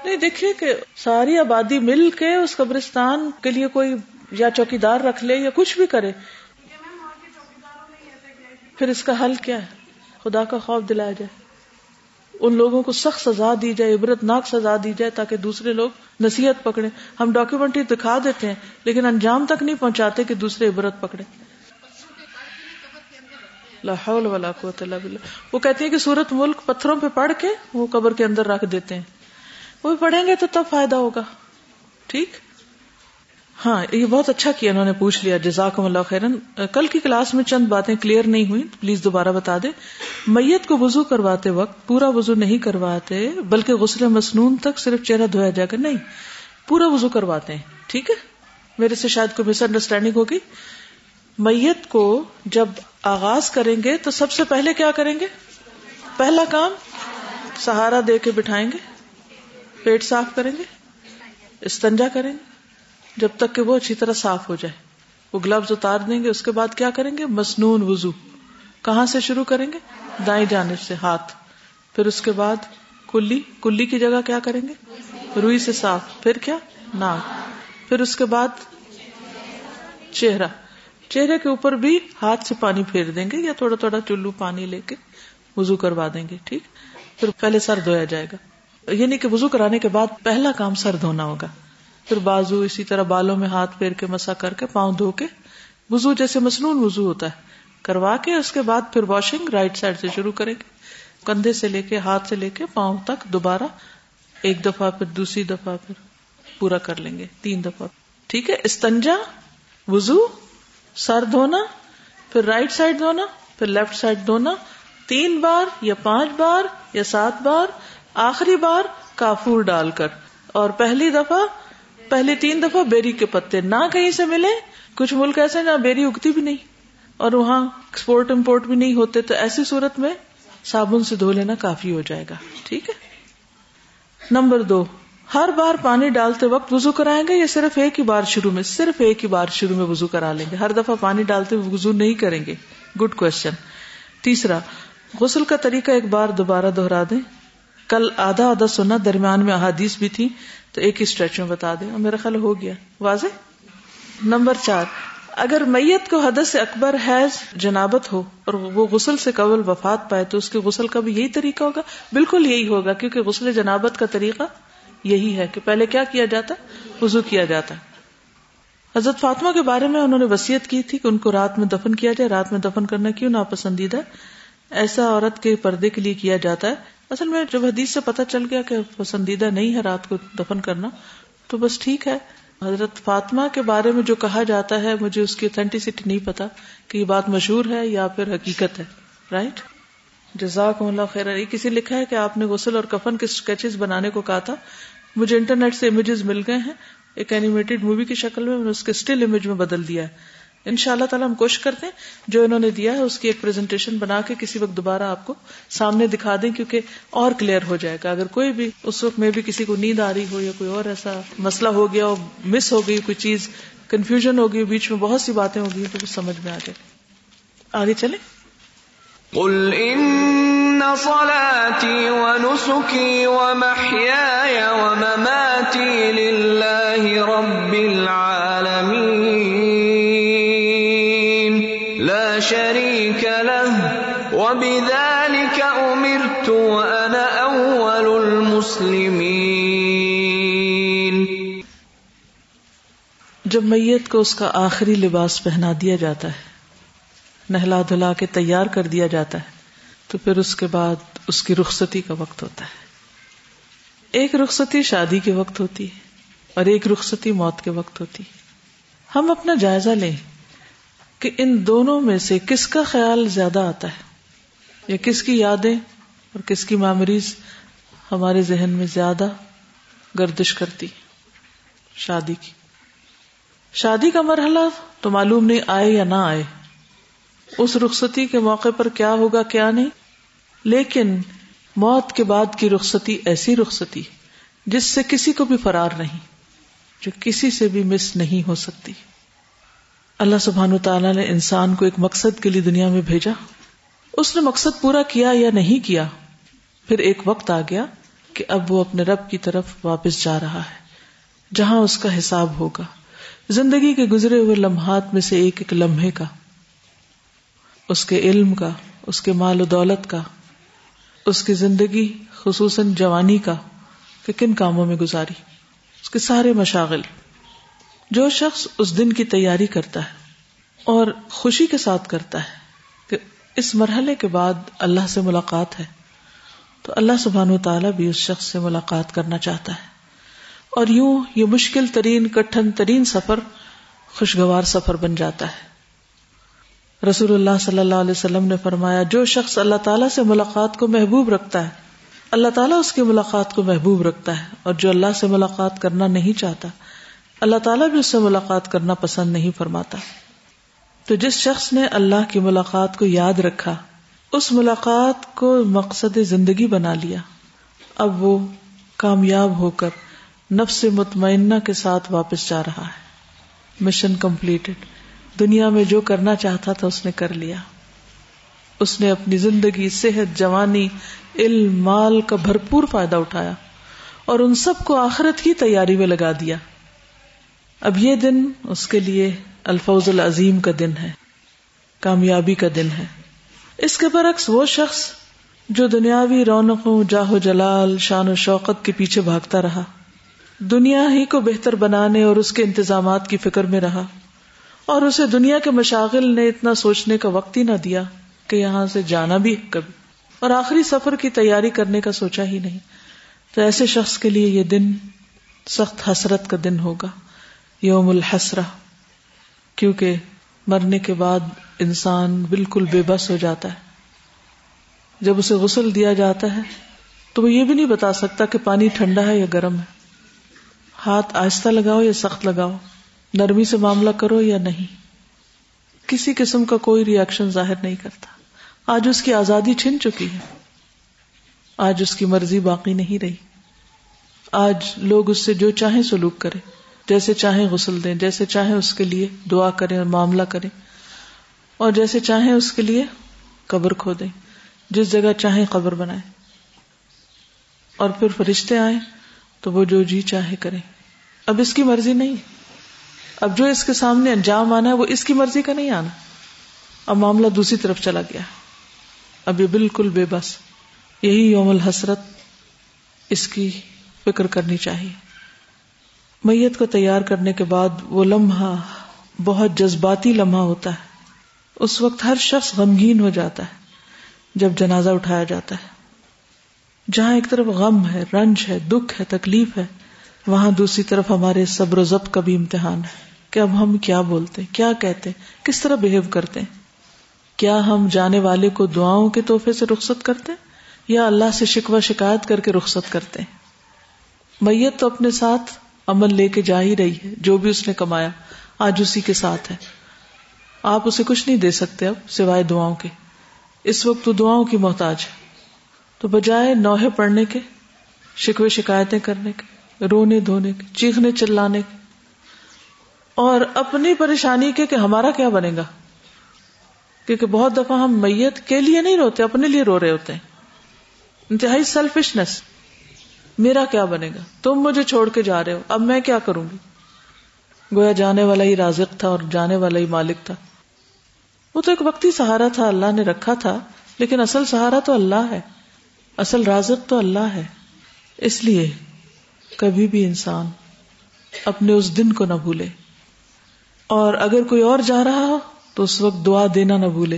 S1: نہیں، دیکھیے کہ ساری آبادی مل کے اس قبرستان کے لیے کوئی یا چوکیدار رکھ لے یا کچھ بھی کرے۔ پھر اس کا حل کیا ہے؟ خدا کا خوف دلایا جائے۔ ان لوگوں کو سخت سزا دی جائے عبرت ناک سزا دی جائے تاکہ دوسرے لوگ نصیحت پکڑے ہم ڈاکیومنٹری دکھا دیتے ہیں، لیکن انجام تک نہیں پہنچاتے کہ دوسرے عبرت پکڑے لاہور والا کو وہ کہتے ہیں کہ سورت ملک پتھروں پہ پڑھ کے وہ قبر کے اندر رکھ دیتے ہیں۔ وہ پڑھیں گے تو تب فائدہ ہوگا۔ ٹھیک؟ ہاں یہ بہت اچھا کیا انہوں نے پوچھ لیا، جزاکم اللہ خیرن۔ کل کی کلاس میں چند باتیں کلیئر نہیں ہوئی پلیز دوبارہ بتا دیں۔ میت کو وضو کرواتے وقت پورا وضو نہیں کرواتے، بلکہ غسل مصنون تک صرف چہرہ دھویا جائے گا۔ نہیں، پورا وضو کرواتے ہیں۔ ٹھیک ہے؟ میرے سے شاید کوئی مس انڈرسٹینڈنگ ہوگی۔ میت کو جب آغاز کریں گے تو سب سے پہلے کیا کریں گے؟ پہلا کام سہارا دے کے بٹھائیں گے۔ پیٹ صاف کریں گے؟ استنجا کریں گے؟ جب تک کہ وہ اچھی طرح صاف ہو جائے۔ وہ گلوز اتار دیں گے، اس کے بعد کیا کریں گے؟ مصنون وضو۔ کہاں سے شروع کریں گے؟ دائیں جانب سے، ہاتھ۔ پھر اس کے بعد کلی۔ کلی کی جگہ کیا کریں گے؟ روئی سے صاف۔ پھر کیا؟ ناک۔ پھر اس کے بعد چہرہ۔ چہرے کے اوپر بھی ہاتھ سے پانی پھیر دیں گے یا تھوڑا تھوڑا چلو پانی لے کے وضو کروا دیں گے، ٹھیک؟ پھر پہلے سر دھویا جائے گا۔ یعنی کہ وضو کرانے کے بعد پہلا کام سر دھونا ہوگا۔ پھر بازو اسی طرح بالوں میں ہاتھ پھیر کے مسا کر کے پاؤں دھو کے وزو جیسے مصنون وزو ہوتا ہے۔ کروا کے اس کے بعد پھر واشنگ رائٹ سائڈ سے شروع کریں گے۔ کندھے سے لے کے ہاتھ سے لے کے پاؤں تک دوبارہ ایک دفعہ پھر دوسری دفعہ پھر پورا کر لیں گے، تین دفعہ۔ ٹھیک ہے؟ استنجا وزو سر دھونا، پھر رائٹ سائڈ دھونا، پھر لیفٹ سائڈ دھونا۔ تین بار یا پانچ بار یا سات بار آخری بار کافور ڈال کر اور پہلی دفعہ، پہلے تین دفعہ بیری کے پتے نہ کہیں سے ملے۔ کچھ ملک ایسے نہ بیری اگتی بھی نہیں اور وہاں ایکسپورٹ امپورٹ بھی نہیں ہوتے، تو ایسی صورت میں صابن سے دھو لینا کافی ہو جائے گا۔ ٹھیک ہے؟ نمبر دو، ہر بار پانی ڈالتے وقت وزو کرائیں گے یا صرف ایک ہی بار شروع میں، صرف ایک ہی بار شروع میں وزو کرا لیں گے؟ ہر دفعہ پانی ڈالتے وزو نہیں کریں گے۔ گڈ کوشچن تیسرا، غسل کا طریقہ ایک بار دوبارہ دوہرا دیں۔ کل آدھا آدھا سنا درمیان میں احادیث بھی تھی، تو ایک ہی اسٹریچ میں بتا دیں۔ میرا خیال ہو گیا۔ واضح؟ نمبر چار، اگر میت کو حدث سے اکبر حیض جنابت ہو اور وہ غسل سے قبل وفات پائے، تو اس کے غسل کا بھی یہی طریقہ ہوگا۔ بالکل یہی ہوگا، کیونکہ غسل جنابت کا طریقہ یہی ہے کہ پہلے کیا کیا جاتا؟ وضو کیا جاتا۔ حضرت فاطمہ کے بارے میں انہوں نے وسیعت کی تھی کہ ان کو رات میں دفن کیا جائے۔ رات میں دفن کرنا کیوں ناپسندیدہ؟ ایسا عورت کے پردے کے لیے کیا جاتا ہے اصل میں جب حدیث سے پتہ چل گیا کہ پسندیدہ نہیں ہے رات کو دفن کرنا، تو بس ٹھیک ہے۔ حضرت فاطمہ کے بارے میں جو کہا جاتا ہے، مجھے اس کی اتھینٹسٹی نہیں پتا کہ یہ بات مشہور ہے یا پھر حقیقت ہے۔ رائٹ جزاک اللہ خیر کسی لکھا ہے کہ آپ نے غسل اور کفن کے اسکیچز بنانے کو کہا تھا۔ مجھے انٹرنیٹ سے امیجز مل گئے ہیں۔ ایک اینیمیٹڈ مووی کی شکل میں اس کے اسٹل امیج میں بدل دیا ہے۔ ان شاء اللہ تعالیٰ ہم کوشش کرتے ہیں، جو انہوں نے دیا ہے، اس کی ایک پریزنٹیشن بنا کے کسی وقت دوبارہ آپ کو سامنے دکھا دیں، کیونکہ اور کلیئر ہو جائے گا۔ اگر کوئی بھی اس وقت میں بھی کسی کو نیند آ رہی ہو یا کوئی اور ایسا مسئلہ ہو گیا ہو مس ہو گئی، کوئی چیز کنفیوژن ہو گئی، بیچ میں بہت سی باتیں ہو گئی، تو کچھ سمجھ میں آ جائے۔ آگے چلے
S8: قل ان صلاتي ونسكي ومحياي ومماتي لله رب العالمين شريك له. وبذلك أمرت وأنا أول المسلمين.
S1: جب میت کو اس کا آخری لباس پہنا دیا جاتا ہے، نہلا دھلا کے تیار کر دیا جاتا ہے، تو پھر اس کے بعد اس کی رخصتی کا وقت ہوتا ہے۔ ایک رخصتی شادی کے وقت ہوتی ہے اور ایک رخصتی موت کے وقت ہوتی ہے۔ ہم اپنا جائزہ لیں۔ کہ ان دونوں میں سے کس کا خیال زیادہ آتا ہے؟ یا کس کی یادیں اور کس کی میموریز ہمارے ذہن میں زیادہ گردش کرتی شادی کی۔ شادی کا مرحلہ تو معلوم نہیں آئے یا نہ آئے۔ اس رخصتی کے موقع پر کیا ہوگا، کیا نہیں۔ لیکن موت کے بعد کی رخصتی ایسی رخصتی جس سے کسی کو بھی فرار نہیں، جو کسی سے بھی مس نہیں ہو سکتی۔ اللہ سبحان تعالیٰ نے انسان کو ایک مقصد کے لیے دنیا میں بھیجا۔ اس نے مقصد پورا کیا یا نہیں کیا؟ پھر ایک وقت آ گیا کہ اب وہ اپنے رب کی طرف واپس جا رہا ہے، جہاں اس کا حساب ہوگا۔ زندگی کے گزرے ہوئے لمحات میں سے ایک ایک لمحے کا، اس کے علم کا، اس کے مال و دولت کا، اس کی زندگی، خصوصاً جوانی کا، کہ کن کاموں میں گزاری، اس کے سارے مشاغل۔ جو شخص اس دن کی تیاری کرتا ہے اور خوشی کے ساتھ کرتا ہے کہ اس مرحلے کے بعد اللہ سے ملاقات ہے، تو اللہ سبحان و تعالیٰ بھی اس شخص سے ملاقات کرنا چاہتا ہے۔ اور یوں یہ مشکل ترین، کٹھن ترین سفر خوشگوار سفر بن جاتا ہے۔ رسول اللہ صلی اللہ علیہ وسلم نے فرمایا، جو شخص اللہ تعالیٰ سے ملاقات کو محبوب رکھتا ہے، اللہ تعالیٰ اس کی ملاقات کو محبوب رکھتا ہے اور جو اللہ سے ملاقات کرنا نہیں چاہتا اللہ تعالیٰ بھی اس سے ملاقات کرنا پسند نہیں فرماتا۔ تو جس شخص نے اللہ کی ملاقات کو یاد رکھا، اس ملاقات کو مقصد زندگی بنا لیا۔ اب وہ کامیاب ہو کر نفس مطمئنہ کے ساتھ واپس جا رہا ہے۔ مشن کمپلیٹڈ دنیا میں جو کرنا چاہتا تھا اس نے کر لیا۔ اس نے اپنی زندگی، صحت، جوانی، علم، مال کا بھرپور فائدہ اٹھایا اور ان سب کو آخرت کی تیاری میں لگا دیا۔ اب یہ دن اس کے لیے الفوظ العظیم کا دن ہے، کامیابی کا دن ہے۔ اس کے برعکس وہ شخص جو دنیاوی رونقوں جاہو جلال، شان و شوقت کے پیچھے بھاگتا رہا، دنیا ہی کو بہتر بنانے اور اس کے انتظامات کی فکر میں رہا اور اسے دنیا کے مشاغل نے اتنا سوچنے کا وقت ہی نہ دیا کہ یہاں سے جانا بھی کبھی۔ اور آخری سفر کی تیاری کرنے کا سوچا ہی نہیں۔ تو ایسے شخص کے لیے یہ دن سخت حسرت کا دن ہوگا۔ یوم الحسرہ، کیونکہ مرنے کے بعد انسان بالکل بے بس ہو جاتا ہے۔ جب اسے غسل دیا جاتا ہے، تو وہ یہ بھی نہیں بتا سکتا کہ پانی ٹھنڈا ہے یا گرم ہے۔ ہاتھ آہستہ لگاؤ یا سخت لگاؤ، نرمی سے معاملہ کرو یا نہیں۔ کسی قسم کا کوئی ریئیکشن ظاہر نہیں کرتا۔ آج اس کی آزادی چھن چکی ہے۔ آج اس کی مرضی باقی نہیں رہی۔ آج لوگ اس سے جو چاہیں سلوک کرے جیسے چاہیں غسل دیں، جیسے چاہیں اس کے لیے دعا کریں اور معاملہ کریں۔ اور جیسے چاہیں اس کے لیے قبر کھو دیں، جس جگہ چاہیں قبر بنائیں۔ اور پھر فرشتے آئیں تو وہ جو جی چاہے کریں۔ اب اس کی مرضی نہیں۔ اب جو اس کے سامنے انجام آنا ہے، وہ اس کی مرضی کا نہیں آنا۔ اب معاملہ دوسری طرف چلا گیا۔ اب یہ بالکل بے بس، یہی یوم الحسرت اس کی فکر کرنی چاہیے۔ میت کو تیار کرنے کے بعد وہ لمحہ بہت جذباتی لمحہ ہوتا ہے۔ اس وقت ہر شخص غمگین ہو جاتا ہے جب جنازہ اٹھایا جاتا ہے۔ جہاں ایک طرف غم ہے، رنج ہے، دکھ ہے، تکلیف ہے، وہاں دوسری طرف ہمارے صبر و ضبط کا بھی امتحان ہے۔ کہ اب ہم کیا بولتے، کیا کہتے، کس طرح بہیو کرتے۔ کیا ہم جانے والے کو دعاؤں کے تحفے سے رخصت کرتے ہیں یا اللہ سے شکوہ شکایت کر کے رخصت کرتے۔ میت تو اپنے ساتھ عمل لے کے جا ہی رہی ہے، جو بھی اس نے کمایا، آج اسی کے ساتھ ہے۔ آپ اسے کچھ نہیں دے سکتے اب، سوائے دعاؤں کے۔ اس وقت تو دعاؤں کی محتاج ہے۔ تو بجائے نوحے پڑھنے کے، شکوے شکایتیں کرنے کے، رونے دھونے کے، چیخنے چلانے کے۔ اور اپنی پریشانی کے کہ ہمارا کیا بنے گا؟ کیونکہ بہت دفعہ ہم میت کے لیے نہیں روتے، اپنے لیے رو رہے ہوتے ہیں۔ انتہائی سیلفشنس میرا کیا بنے گا؟ تم مجھے چھوڑ کے جا رہے ہو۔ اب میں کیا کروں گی؟ گویا جانے والا ہی رازق تھا اور جانے والا ہی مالک تھا۔ وہ تو ایک وقتی سہارا تھا، اللہ نے رکھا تھا، لیکن اصل سہارا تو اللہ ہے۔ اصل رازق تو اللہ ہے۔ اس لیے کبھی بھی انسان اپنے اس دن کو نہ بھولے۔ اور اگر کوئی اور جا رہا ہو، تو اس وقت دعا دینا نہ بھولے۔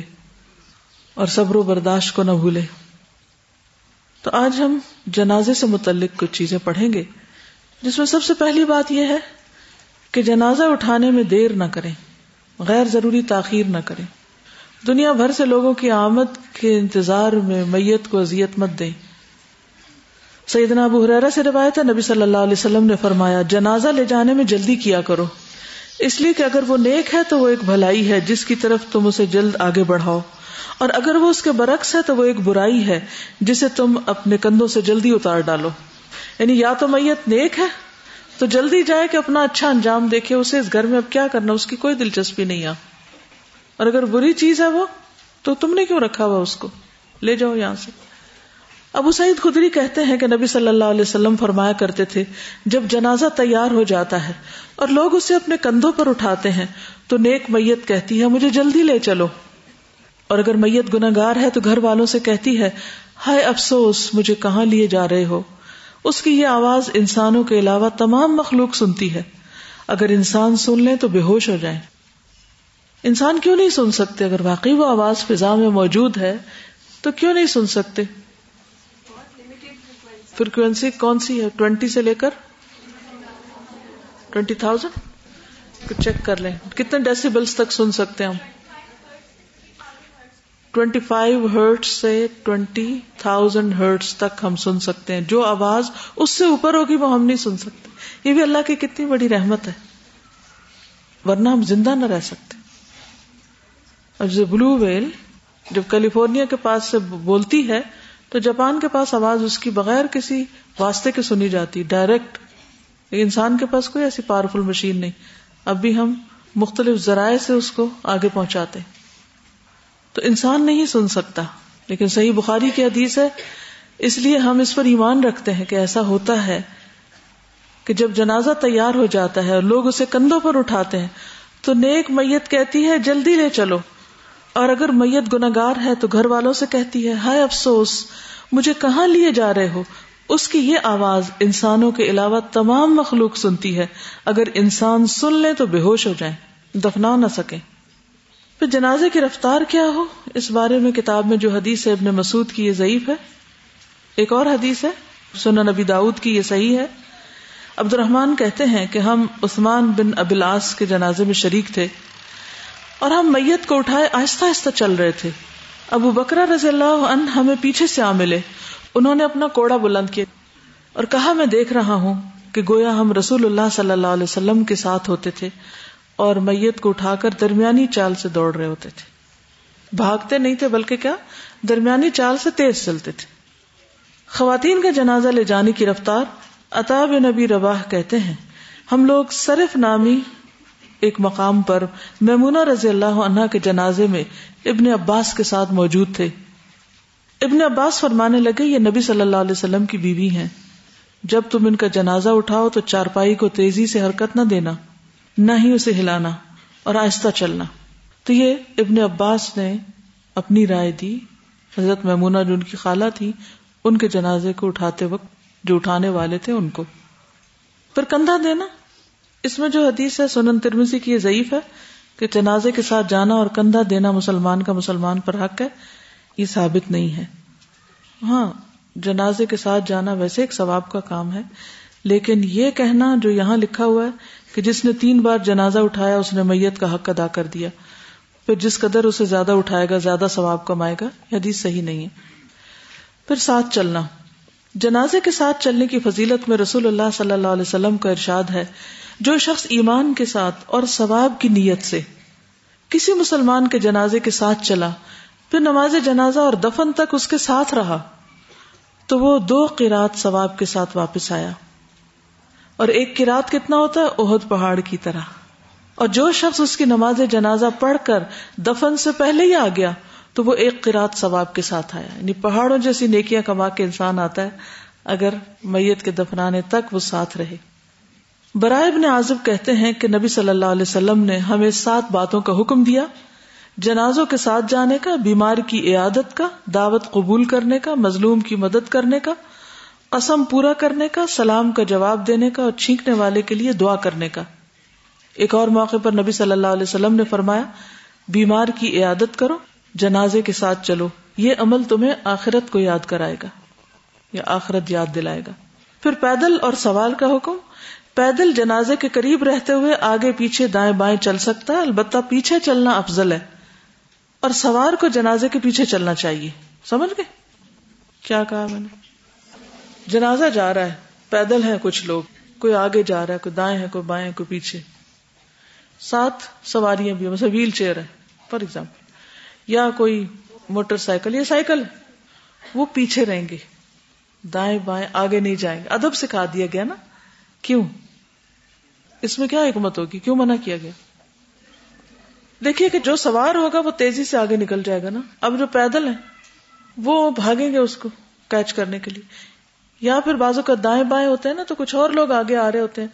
S1: اور صبر و برداشت کو نہ بھولے۔ تو آج ہم جنازے سے متعلق کچھ چیزیں پڑھیں گے، جس میں سب سے پہلی بات یہ ہے کہ جنازہ اٹھانے میں دیر نہ کریں، غیر ضروری تاخیر نہ کریں۔ دنیا بھر سے لوگوں کی آمد کے انتظار میں میت کو اذیت مت دیں۔ سیدنا ابو حرارہ سے روایت ہے، نبی صلی اللہ علیہ وسلم نے فرمایا، جنازہ لے جانے میں جلدی کیا کرو۔ اس لیے کہ اگر وہ نیک ہے تو وہ ایک بھلائی ہے، جس کی طرف تم اسے جلد آگے بڑھاؤ۔ اور اگر وہ اس کے برعکس ہے تو وہ ایک برائی ہے جسے تم اپنے کندھوں سے جلدی اتار ڈالو۔ یعنی یا تو میت نیک ہے تو جلدی جائے کہ اپنا اچھا انجام دیکھے، اسے اس گھر میں اب کیا کرنا، اس کی کوئی دلچسپی نہیں آ اور اگر بری چیز ہے وہ، تو تم نے کیوں رکھا ہوا اس کو؟ لے جاؤ یہاں سے۔ ابو سعید خدری کہتے ہیں کہ نبی صلی اللہ علیہ وسلم فرمایا کرتے تھے، جب جنازہ تیار ہو جاتا ہے اور لوگ اسے اپنے کندھوں پر اٹھاتے ہیں، تو نیک میت کہتی ہے، مجھے جلدی لے چلو۔ اور اگر میت گناگار ہے تو گھر والوں سے کہتی ہے، ہائے افسوس، مجھے کہاں لیے جا رہے ہو؟ اس کی یہ آواز انسانوں کے علاوہ تمام مخلوق سنتی ہے۔ اگر انسان سن لیں تو بے ہوش ہو جائیں۔ انسان کیوں نہیں سن سکتے؟ اگر واقعی وہ آواز فضا میں موجود ہے تو کیوں نہیں سن سکتے؟ فریکوینسی کون سی ہے؟ ٹوینٹی سے لے کر ٹوینٹی تھاؤزینڈ چیک کر لیں۔ کتنے ڈیسیبلس تک سن سکتے ہیں ہم؟ ٹوینٹی فائیو ہرٹ سے ٹوینٹی تھاؤزینڈ ہرٹس تک ہم سن سکتے ہیں۔ جو آواز اس سے اوپر ہوگی وہ ہم نہیں سن سکتے۔ یہ بھی اللہ کی کتنی بڑی رحمت ہے۔ ورنہ ہم زندہ نہ رہ سکتے۔ اور جو بلو ویل جب کیلیفورنیا کے پاس سے بولتی ہے، تو جاپان کے پاس آواز اس کی بغیر کسی واسطے کے سنی جاتی۔ ڈائریکٹ انسان کے پاس کوئی ایسی پاورفل مشین نہیں۔ اب بھی ہم مختلف ذرائع سے اس کو آگے پہنچاتے۔ تو انسان نہیں سن سکتا۔ لیکن صحیح بخاری کی حدیث ہے۔ اس لیے ہم اس پر ایمان رکھتے ہیں کہ ایسا ہوتا ہے کہ جب جنازہ تیار ہو جاتا ہے اور لوگ اسے کندھوں پر اٹھاتے ہیں، تو نیک میت کہتی ہے، جلدی لے چلو۔ اور اگر میت گناگار ہے تو گھر والوں سے کہتی ہے، ہائے افسوس، مجھے کہاں لیے جا رہے ہو؟ اس کی یہ آواز انسانوں کے علاوہ تمام مخلوق سنتی ہے۔ اگر انسان سن لے تو بے ہوش ہو جائیں، دفنا نہ سکیں۔ پھر جنازے کی رفتار کیا ہو؟ اس بارے میں کتاب میں جو حدیث ہے ابن مسعود کی یہ ضعیف ہے۔ ایک اور حدیث ہے، سنن نبی داؤد کی یہ صحیح ہے۔ عبد الرحمان کہتے ہیں کہ ہم عثمان بن ابلاس کے جنازے میں شریک تھے اور ہم میت کو اٹھائے آہستہ آہستہ چل رہے تھے۔ ابو بکرا رضی اللہ عنہ ہمیں پیچھے سے آ ملے۔ انہوں نے اپنا کوڑا بلند کیا اور کہا، میں دیکھ رہا ہوں کہ گویا ہم رسول اللہ صلی اللہ علیہ وسلم کے ساتھ ہوتے تھے۔ اور میت کو اٹھا کر درمیانی چال سے دوڑ رہے ہوتے تھے۔ بھاگتے نہیں تھے بلکہ کیا؟ درمیانی چال سے تیز چلتے تھے۔ خواتین کا جنازہ لے جانے کی رفتار اتاب نبی رواح کہتے ہیں۔ ہم لوگ صرف نامی ایک مقام پر میمونہ رضی اللہ عنہ کے جنازے میں ابن عباس کے ساتھ موجود تھے۔ ابن عباس فرمانے لگے، یہ نبی صلی اللہ علیہ وسلم کی بیوی ہیں۔ جب تم ان کا جنازہ اٹھاؤ تو چارپائی کو تیزی سے حرکت نہ دینا۔ نہ ہی اسے ہلانا اور آہستہ چلنا۔ تو یہ ابن عباس نے اپنی رائے دی۔ حضرت میمونہ جو ان کی خالہ تھی، ان کے جنازے کو اٹھاتے وقت جو اٹھانے والے تھے ان کو۔ پھر کندھا دینا۔ اس میں جو حدیث ہے، سنن ترمزی کی یہ ضعیف ہے کہ جنازے کے ساتھ جانا اور کندھا دینا مسلمان کا مسلمان پر حق ہے، یہ ثابت نہیں ہے۔ ہاں جنازے کے ساتھ جانا ویسے ایک ثواب کا کام ہے، لیکن یہ کہنا جو یہاں لکھا ہوا ہے کہ جس نے تین بار جنازہ اٹھایا، اس نے میت کا حق ادا کر دیا۔ پھر جس قدر اسے زیادہ اٹھائے گا، زیادہ ثواب کمائے گا۔ حدیث صحیح نہیں ہے۔ پھر ساتھ چلنا۔ جنازے کے ساتھ چلنے کی فضیلت میں رسول اللہ صلی اللہ علیہ وسلم کا ارشاد ہے، جو شخص ایمان کے ساتھ اور ثواب کی نیت سے کسی مسلمان کے جنازے کے ساتھ چلا، پھر نماز جنازہ اور دفن تک اس کے ساتھ رہا، تو وہ دو قرات ثواب کے ساتھ واپس آیا۔ اور ایک قرات کتنا ہوتا ہے؟ اہد پہاڑ کی طرح۔ اور جو شخص اس کی نماز جنازہ پڑھ کر دفن سے پہلے ہی آ گیا، تو وہ ایک قرات ثواب کے ساتھ آیا۔ یعنی پہاڑوں جیسی نیکیاں کما کے انسان آتا ہے، اگر میت کے دفنانے تک وہ ساتھ رہے۔ برائے ابن عازب کہتے ہیں کہ نبی صلی اللہ علیہ وسلم نے ہمیں سات باتوں کا حکم دیا۔ جنازوں کے ساتھ جانے کا بیمار کی عیادت کا، دعوت قبول کرنے کا، مظلوم کی مدد کرنے کا۔ قسم پورا کرنے کا، سلام کا جواب دینے کا اور چھینکنے والے کے لیے دعا کرنے کا۔ ایک اور موقع پر نبی صلی اللہ علیہ وسلم نے فرمایا، بیمار کی عیادت کرو، جنازے کے ساتھ چلو، یہ عمل تمہیں آخرت کو یاد کرائے گا یا آخرت یاد دلائے گا۔ پھر پیدل اور سوال کا حکم، پیدل جنازے کے قریب رہتے ہوئے آگے پیچھے دائیں بائیں چل سکتا ہے، البتہ پیچھے چلنا افضل ہے۔ اور سوار کو جنازے کے پیچھے چلنا چاہیے، سمجھ گئے؟ کیا کہا میں نے؟ جنازہ جا رہا ہے، پیدل ہے کچھ لوگ، کوئی آگے جا رہا ہے، کوئی دائیں ہے کوئی بائیں، کوئی پیچھے۔ سات سواریاں بھی مثلا ویل چیئر ہے فار ایگزامپل یا کوئی موٹر سائیکل یا سائیکل وہ پیچھے رہیں گے۔ دائیں بائیں آگے نہیں جائیں گے۔ ادب سکھا دیا گیا نا۔ کیوں؟ اس میں کیا حکمت ہوگی؟ کیوں منع کیا گیا؟ دیکھیے کہ جو سوار ہوگا، وہ تیزی سے آگے نکل جائے گا نا۔ اب جو پیدل ہے وہ بھاگیں گے اس کو کیچ کرنے کے لیے۔ یا پھر بازو کا دائیں بائیں ہوتے ہیں نا تو کچھ اور لوگ آگے آ رہے ہوتے ہیں۔